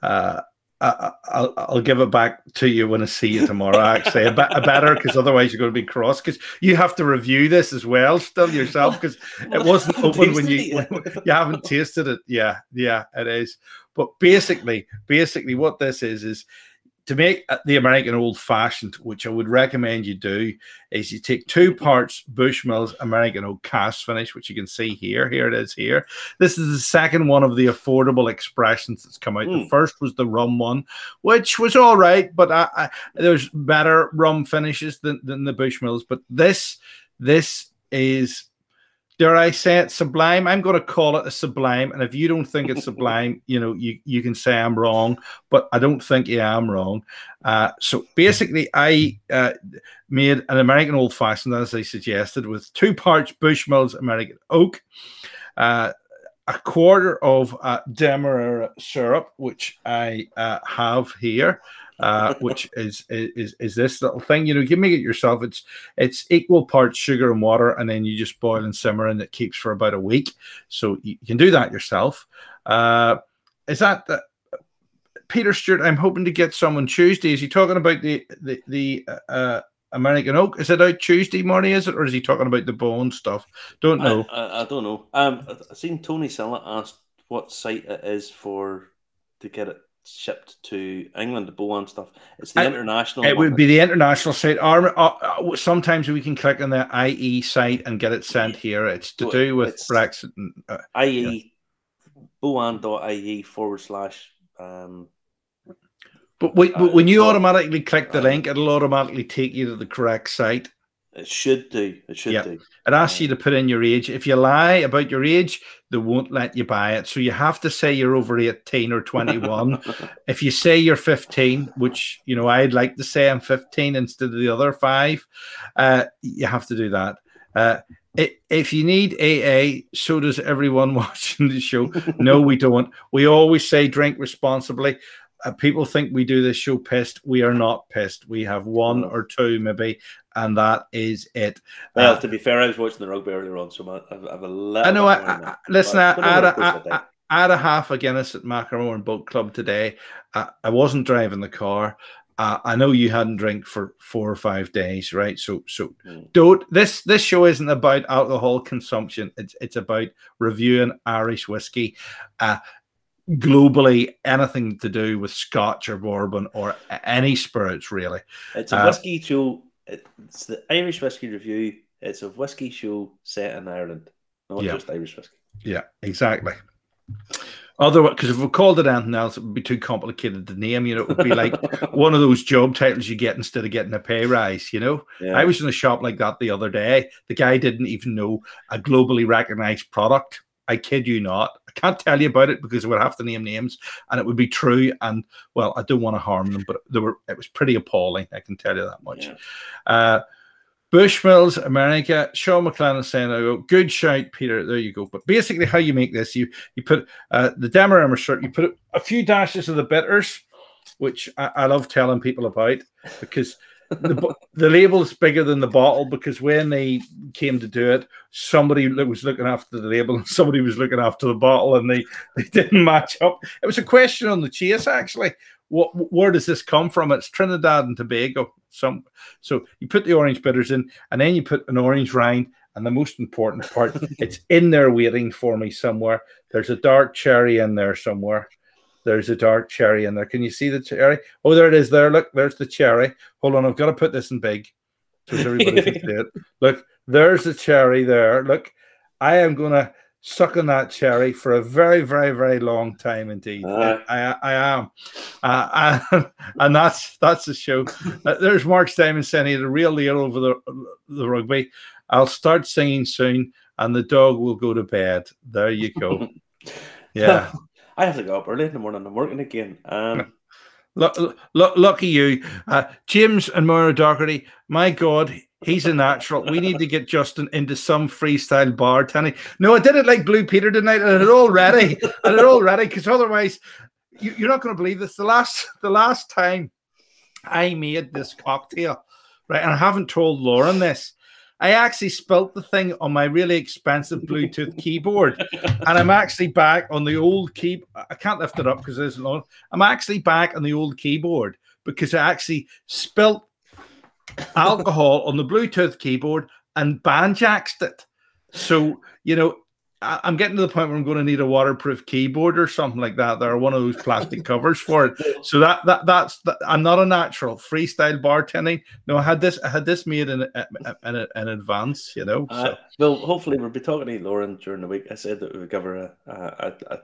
Uh, I, I'll, I'll give it back to you when I see you tomorrow. Actually, a, bit, a better because otherwise you're going to be cross. Because you have to review this as well, still yourself, because it wasn't *laughs* open when you when, you haven't tasted it. Yeah, yeah, it is. But basically, basically, what this is is to make uh, the American old fashioned, which I would recommend you do, is you take two parts Bushmills American oak cask finish, which you can see here. Here it is here. This is the second one of the affordable expressions that's come out. The Mm. first was the rum one, which was all right, but I, I, there's better rum finishes than, than the Bushmills. But this, this is dare I say it, sublime. I'm going to call it a sublime. And if you don't think it's *laughs* sublime, you know, you, you can say I'm wrong, but I don't think I am wrong. Uh, so basically, I uh, made an American old fashioned, as I suggested, with two parts Bushmills American oak, uh, a quarter of uh, Demerara syrup, which I uh, have here. Uh, which is, is is this little thing? You know, you make it yourself. It's it's equal parts sugar and water, and then you just boil and simmer, and it keeps for about a week. So you can do that yourself. Uh, is that the, Peter Stewart? I'm hoping to get some on Tuesday. Is he talking about the the the uh, American oak? Is it out Tuesday, morning? Is it, or is he talking about the Boann stuff? Don't know. I, I, I don't know. Um, I- I've seen Tony Silla asked what site it is for to get it shipped to England, the Boann stuff. It's the I- international. It would be the international site. Our, uh, uh, sometimes we can click on the IE site and get it sent here. It's to Well, do with Brexit. And, uh, IE boann.ie forward slash um but, we, Uh, but when you automatically click the uh, link, it'll automatically take you to the correct site. It should do. It should Yeah. do. It asks you to put in your age. If you lie about your age, they won't let you buy it. So you have to say you're over 18 or 21. *laughs* if you say you're 15, which you know I'd like to say I'm 15 instead of the other five, uh, you have to do that. Uh, if you need AA, so does everyone *laughs* watching the show. No, we don't. We always say drink responsibly. Uh, people think we do this show pissed. We are not pissed. We have one or two, maybe, and that is it. Well, Uh, to be fair, I was watching the rugby earlier on, so I have, I have a little. I know. I, I, listen, I, I, had a, what goes with I, that. I had a half a Guinness at Macaron Boat Club today. I, I wasn't driving the car. Uh, I know you hadn't drank for four or five days, right? So, so Mm. don't. This this show isn't about alcohol consumption. It's it's about reviewing Irish whiskey. Uh, globally, anything to do with Scotch or bourbon or any spirits, really. It's a Uh, whiskey show. It's the Irish Whiskey Review. It's a whiskey show set in Ireland, not Yeah. just Irish whiskey. Yeah, exactly. Otherwise, because if we called it anything else, it would be too complicated to name. You know, it would be like *laughs* one of those job titles you get instead of getting a pay rise. You know, Yeah. I was in a shop like that the other day. The guy didn't even know a globally recognized product. I kid you not. I can't tell you about it because I would have to name names, and it would be true. And well, I don't want to harm them, but they were. It was pretty appalling. I can tell you that much. Yeah. Uh, Bushmills, America. Sean McLennan saying, "I go good shout, Peter." There you go. But basically, how you make this, you you put uh, the Demerara syrup, you put a few dashes of the bitters, which I, I love telling people about because the the label is bigger than the bottle. Because when they came to do it, somebody was looking after the label and somebody was looking after the bottle, and they they didn't match up. It was a question on the chase actually. What where does this come from? It's Trinidad and Tobago. Some so you put the orange bitters in, and then you put an orange rind. And the most important part, *laughs* it's in there waiting for me somewhere. There's a dark cherry in there somewhere. There's a dark cherry in there. Can you see the cherry? Oh, there it is. There, look. There's the cherry. Hold on, I've got to put this in big so everybody can *laughs* see it. Look, there's the cherry there. Look, I am gonna suck on that cherry for a very, very, very long time indeed. Ah. I, I am, uh, and, *laughs* and that's that's the show. Uh, there's Mark Simon saying he had a real leer over the the rugby. I'll start singing soon, and the dog will go to bed. There you go. *laughs* Yeah. I have to go up early in the morning. I'm working again. Um, Look, look, lucky you, uh, James and Maura Doherty. My God, he's a natural. We need to get Justin into some freestyle bar, Tanny. No, I did it like Blue Peter tonight. Had it all ready. I had it all ready because otherwise, you, you're not going to believe this. The last, the last time I made this cocktail, right, and I haven't told Lauren this. I actually spelt the thing on my really expensive Bluetooth *laughs* keyboard, and I'm actually back on the old key. I can't lift it up because it isn't on. I'm actually back on the old keyboard because I actually spilt alcohol on the Bluetooth keyboard and banjaxed it. So you know, I, I'm getting to the point where I'm going to need a waterproof keyboard or something like that. There are one of those plastic covers for it. *laughs* So that that that's that, I'm not a natural freestyle bartending. No, I had this I had this made in in, in advance. You know. uh, So. well, hopefully we'll be talking to Lauren during the week. I said that we would give her a, a, a,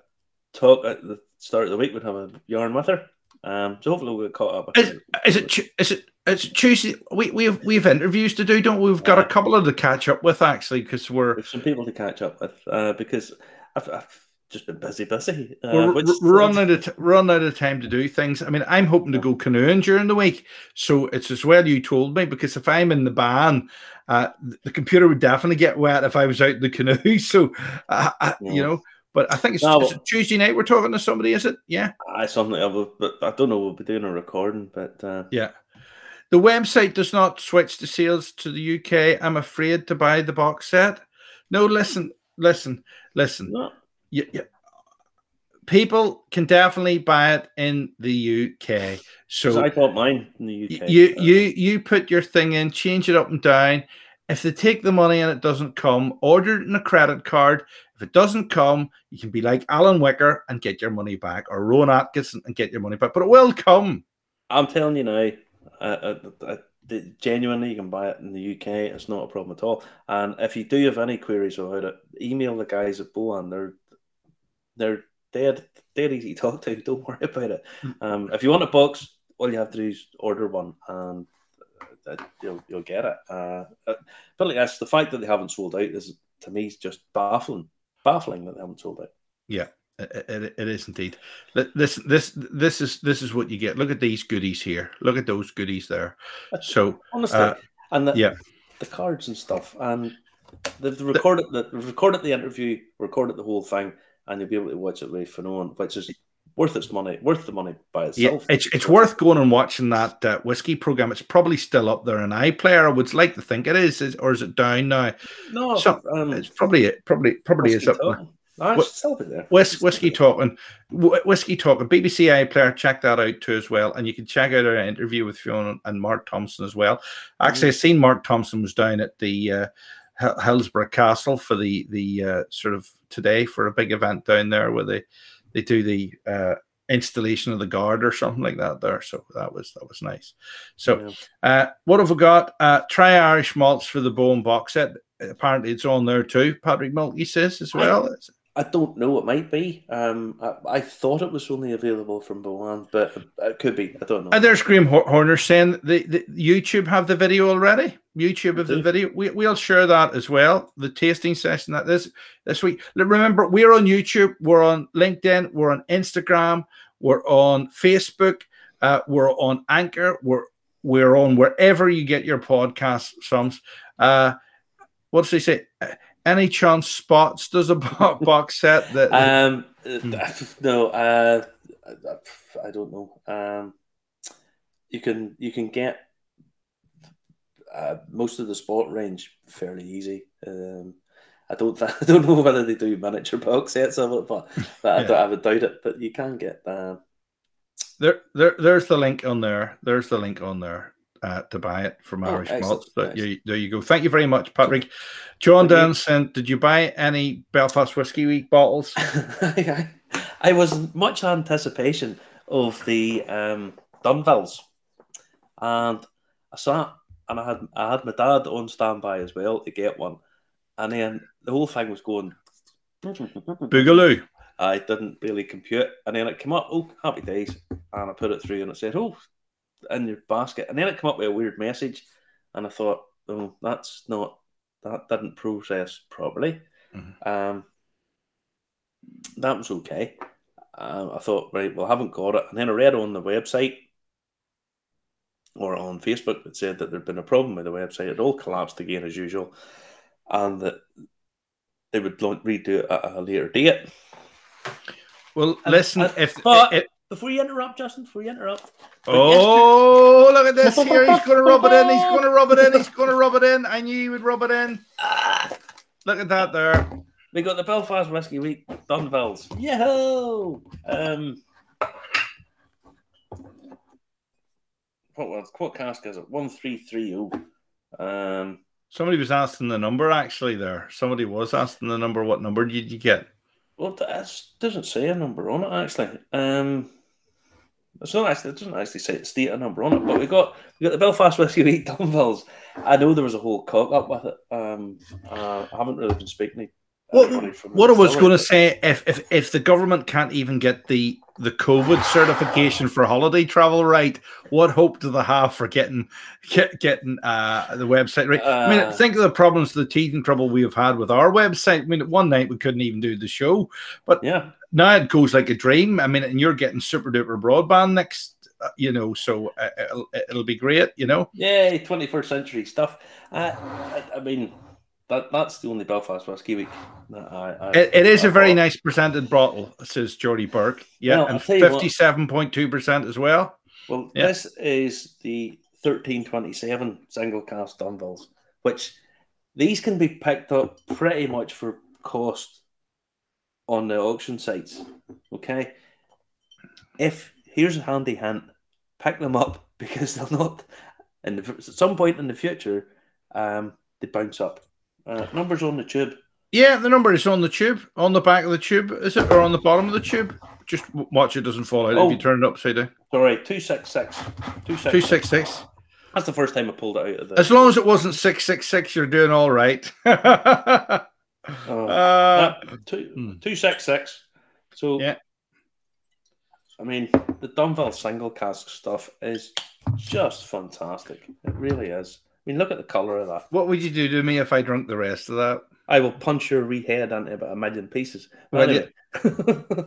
talk at the start of the week. We'd have a yarn with her. Um, so hopefully we'll get caught up. Is, is it is it it's Tuesday? We we have we have interviews to do, don't we? We've got a couple of to catch up with actually because we're We've some people to catch up with uh, because I've, I've just been busy, busy. Uh, we're, running out of t- run out of time to do things. I mean, I'm hoping to go canoeing during the week, so it's as well you told me because if I'm in the ban, uh, the computer would definitely get wet if I was out in the canoe. *laughs* So, uh, I, you know, but I think it's, No, well- Tuesday night. We're talking to somebody, is it? Yeah, I something I but I don't know. We'll be doing a recording, but uh, yeah. The website does not switch the sales to the UK. I'm afraid to buy the box set. No, listen, listen, listen. no, yeah, people can definitely buy it in the UK. So I bought mine in the UK. you uh, you you put your thing in, change it up and down. If they take the money and it doesn't come, order it in a credit card. If it doesn't come, you can be like Alan Whicker and get your money back, or Rowan Atkinson and get your money back. But it will come. I'm telling you now, uh, uh, uh, genuinely, you can buy it in the UK. It's not a problem at all. And if you do have any queries about it, email the guys at Boann. They're they're dead dead easy to talk to. *laughs* Don't worry about it. Um, if you want a box, all you have to do is order one, and uh, you'll you'll get it. Uh, uh, but that's the fact that they haven't sold out is to me is just baffling. Baffling that they haven't sold out. Yeah, it, it, it is indeed. This this this is this is what you get. Look at these goodies here. Look at those goodies there. *laughs* So honestly. Uh, and the, yeah. the cards and stuff, and they've recorded the they've recorded the interview, recorded the whole thing, and you'll be able to watch it right for no one, which is worth its money, worth the money by itself. Yeah, it's it's worth going and watching that uh, whiskey program. It's probably still up there in iPlayer. I would like to think it is, is or is it down now? no, so- um, It's probably it. Probably probably is up there. Talking. No, Wh- it's still be there. Whis- whiskey talking, Wh- whiskey talking. BBC iPlayer, check that out too as well, and you can check out our interview with Fionnán and Mark Thompson as well. Actually, I've seen Mark Thompson was down at the uh, Hil- Hillsborough Castle for the the uh, sort of today for a big event down there where they they do the uh, installation of the guard or something like that there. So that was that was nice. So. there. Uh, what have we got? Uh, try Irish malts for the Boann box set. Apparently, it's on there too. Patrick Mulkey says as well. I don't know. It might be. Um, I, I thought it was only available from Boann, but it could be. I don't know. And there's Graham Hor- Horner saying the, the YouTube have the video already. YouTube of the video. We, we'll share that as well. The tasting session that this this week. Remember, we're on YouTube. We're on LinkedIn. We're on Instagram. We're on Facebook. Uh, we're on Anchor. We're we're on wherever you get your podcast songs. Uh, does he say? Uh, Any chance Spots does a *laughs* box set that Um, Hmm. *laughs* no, uh, I don't know. Um, you can you can get uh, most of the Spot range fairly easy. Um, I don't *laughs* th- I don't know whether they do miniature box sets of it, but, but I, don't, have a doubt it. But you can get um, There, there, there's the link on there. There's the link on there uh, to buy it from Oh, Irish excellent, Malts. But you, there you go. Thank you very much, Patrick. John Thank you. Dan sent. Did you buy any Belfast Whiskey Week bottles? *laughs* I, I was much anticipation of the um, Dunvilles, and I sat and I had I had my dad on standby as well to get one, and then the whole thing was going. Boogaloo. I didn't really compute, and then it came up. Oh, happy days! And I put it through, and it said, "Oh, in your basket." And then it came up with a weird message, and I thought, "Oh, that's not that didn't process properly." Mhm. Um, that was okay. Um, I thought, right, well, I haven't got it, and then I read on the website or on Facebook that said that there'd been a problem with the website. It all collapsed again as usual, and that they would lo- redo it at a later date. Well, Uh, listen. uh, if, but- if Before you interrupt, Justin, before you interrupt, oh, look at this here. He's going to rub it in. He's going to rub it in. He's going to rub it in. I knew he would rub it in. ah, Look at that there. we got the Belfast Whiskey Week Dunvilles. Yo! Um, what was what cask is it? One three three zero. Um, Somebody was asking the number actually there. Somebody was asking the number. What number did you get? well, that doesn't say a number on it actually. Um, it's not actually. It doesn't actually say state a number on it. But we got we got the Belfast Whiskey Week Dunvilles. I know there was a whole cock up with it. Um, uh, I haven't really been speaking What, anybody from the what I was going to say, if, if if the government can't even get the the COVID certification for holiday travel right, what hope do they have for getting get, getting uh, the website right? I mean, Uh, think of the problems, the teething trouble we have had with our website. I mean, one night we couldn't even do the show, but Yeah. now it goes like a dream. I mean, and you're getting super duper broadband next, uh, you know, so uh, it'll, it'll be great, you know. Yeah, 21st century stuff. Uh, I, I mean, that that's the only Belfast Whiskey Week that I. I It, it is I a very bought. nice presented bottle, says Jordy Burke. Yeah, Well, and I'll tell you what. fifty-seven point two percent as well. Well, Yeah. this is the 1327 single cask Dunvilles, which these can be picked up pretty much for cost on the auction sites. Okay. If here's a handy hint, pick them up *laughs* because they'll not, And at some point in the future, um, they bounce up. Uh, numbers on the tube. Yeah, the number is on the tube, on the back of the tube, is it, or on the bottom of the tube? Just watch it doesn't fall out Oh. if you turn it upside down. Sorry, 266. 266. Two six six. That's the first time I pulled it out of the. As long as it wasn't six six six, you're doing all right. uh, *laughs* Oh. Uh, two, hmm. 266. So, Yeah. I mean, the Dunville single cask stuff is just fantastic. It really is. I mean, look at the colour of that. what would you do to me if I drunk the rest of that? I will punch your wee head into about a million pieces. Anyway, *laughs*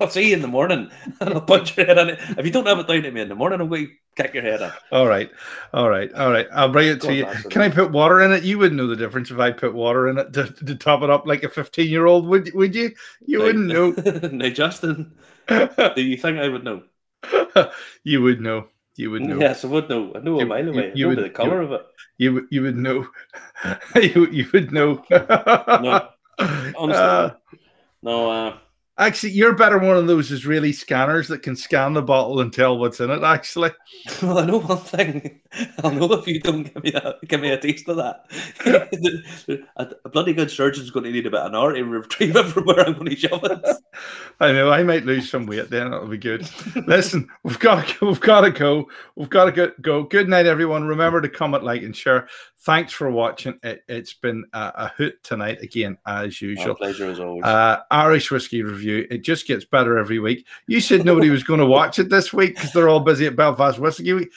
I'll see you in the morning *laughs* and I'll punch your head in it. If you don't have it down to me in the morning, I'm going to kick your head in. All right, all right, all right. I'll bring it to you. Can I put water in it? You wouldn't know the difference if I put water in it to, to top it up like a fifteen-year-old. Would would you? You wouldn't know. *laughs* no, Justin, do you think I would know? you would know. You would know. Yes, I would know. I know You- a mile you- away. you know would- the colour of it. You would- you would know. *laughs* you you would know. No, *laughs* honestly. Uh, No, uh, actually, you're better one of those Israeli scanners that can scan the bottle and tell what's in it. Actually, *laughs* well, I know one thing. *laughs* I'll know if you don't give me a give me a taste of that. *laughs* a, bloody good surgeon's going to need a bit of an hour to retrieve it from where I'm going to shove it. I know I might lose some weight. Then That'll be good. Listen, we've got to go, we've got to go. We've got to. Go. Good night, everyone. Remember to comment, like, and share. Thanks for watching. It, has been a, a, hoot tonight again, as usual. My pleasure as always. Uh, Irish whiskey review. It just gets better every week. You said nobody was going to watch it this week because they're all busy at Belfast Whiskey Week.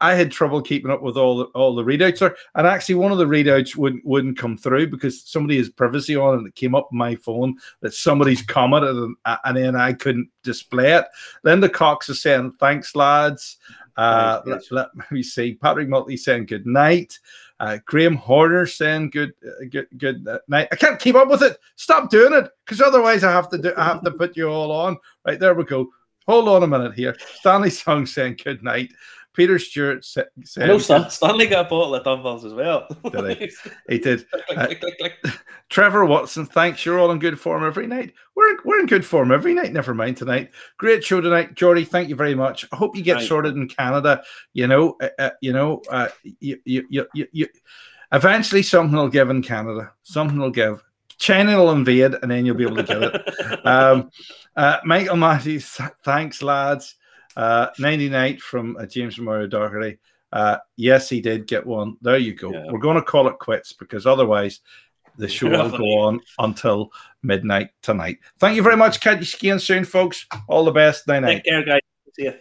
I had trouble keeping up with all the, all the readouts there, and actually one of the readouts wouldn't wouldn't come through because somebody has privacy on, and it came up on my phone that somebody's commented, and, and then I couldn't display it. Linda Cox is saying thanks, lads. Uh, let, let, me see. Patrick Multley saying good night. Uh, Graham Horner saying good, uh, good, good night. I can't keep up with it. Stop doing it, because otherwise I have to do. I have to put you all on. Right there we go. Hold on a minute here. Stanley Song saying good night. Peter Stewart said. No, Stanley got a bottle of Dunvilles as well. Did he? *laughs* he did. Uh, Trevor Watson, thanks. You're all in good form every night. We're, we're in good form every night. Never mind tonight. Great show tonight, Jordy. Thank you very much. I hope you get sorted in Canada. You know, uh, uh, you know, uh, you, you, you, you, you, eventually something will give in Canada. Something will give. China will invade, and then you'll be able to get it. *laughs* um, uh, Michael Matthews, thanks, lads. Uh, 99 from uh, James Mario Doherty. Uh, yes, he did get one. There you go. Yeah. We're going to call it quits because otherwise the *laughs* show will go on until midnight tonight. Thank you very much. Catch you again soon, folks. All the best. Night night. Take care, guys. See you.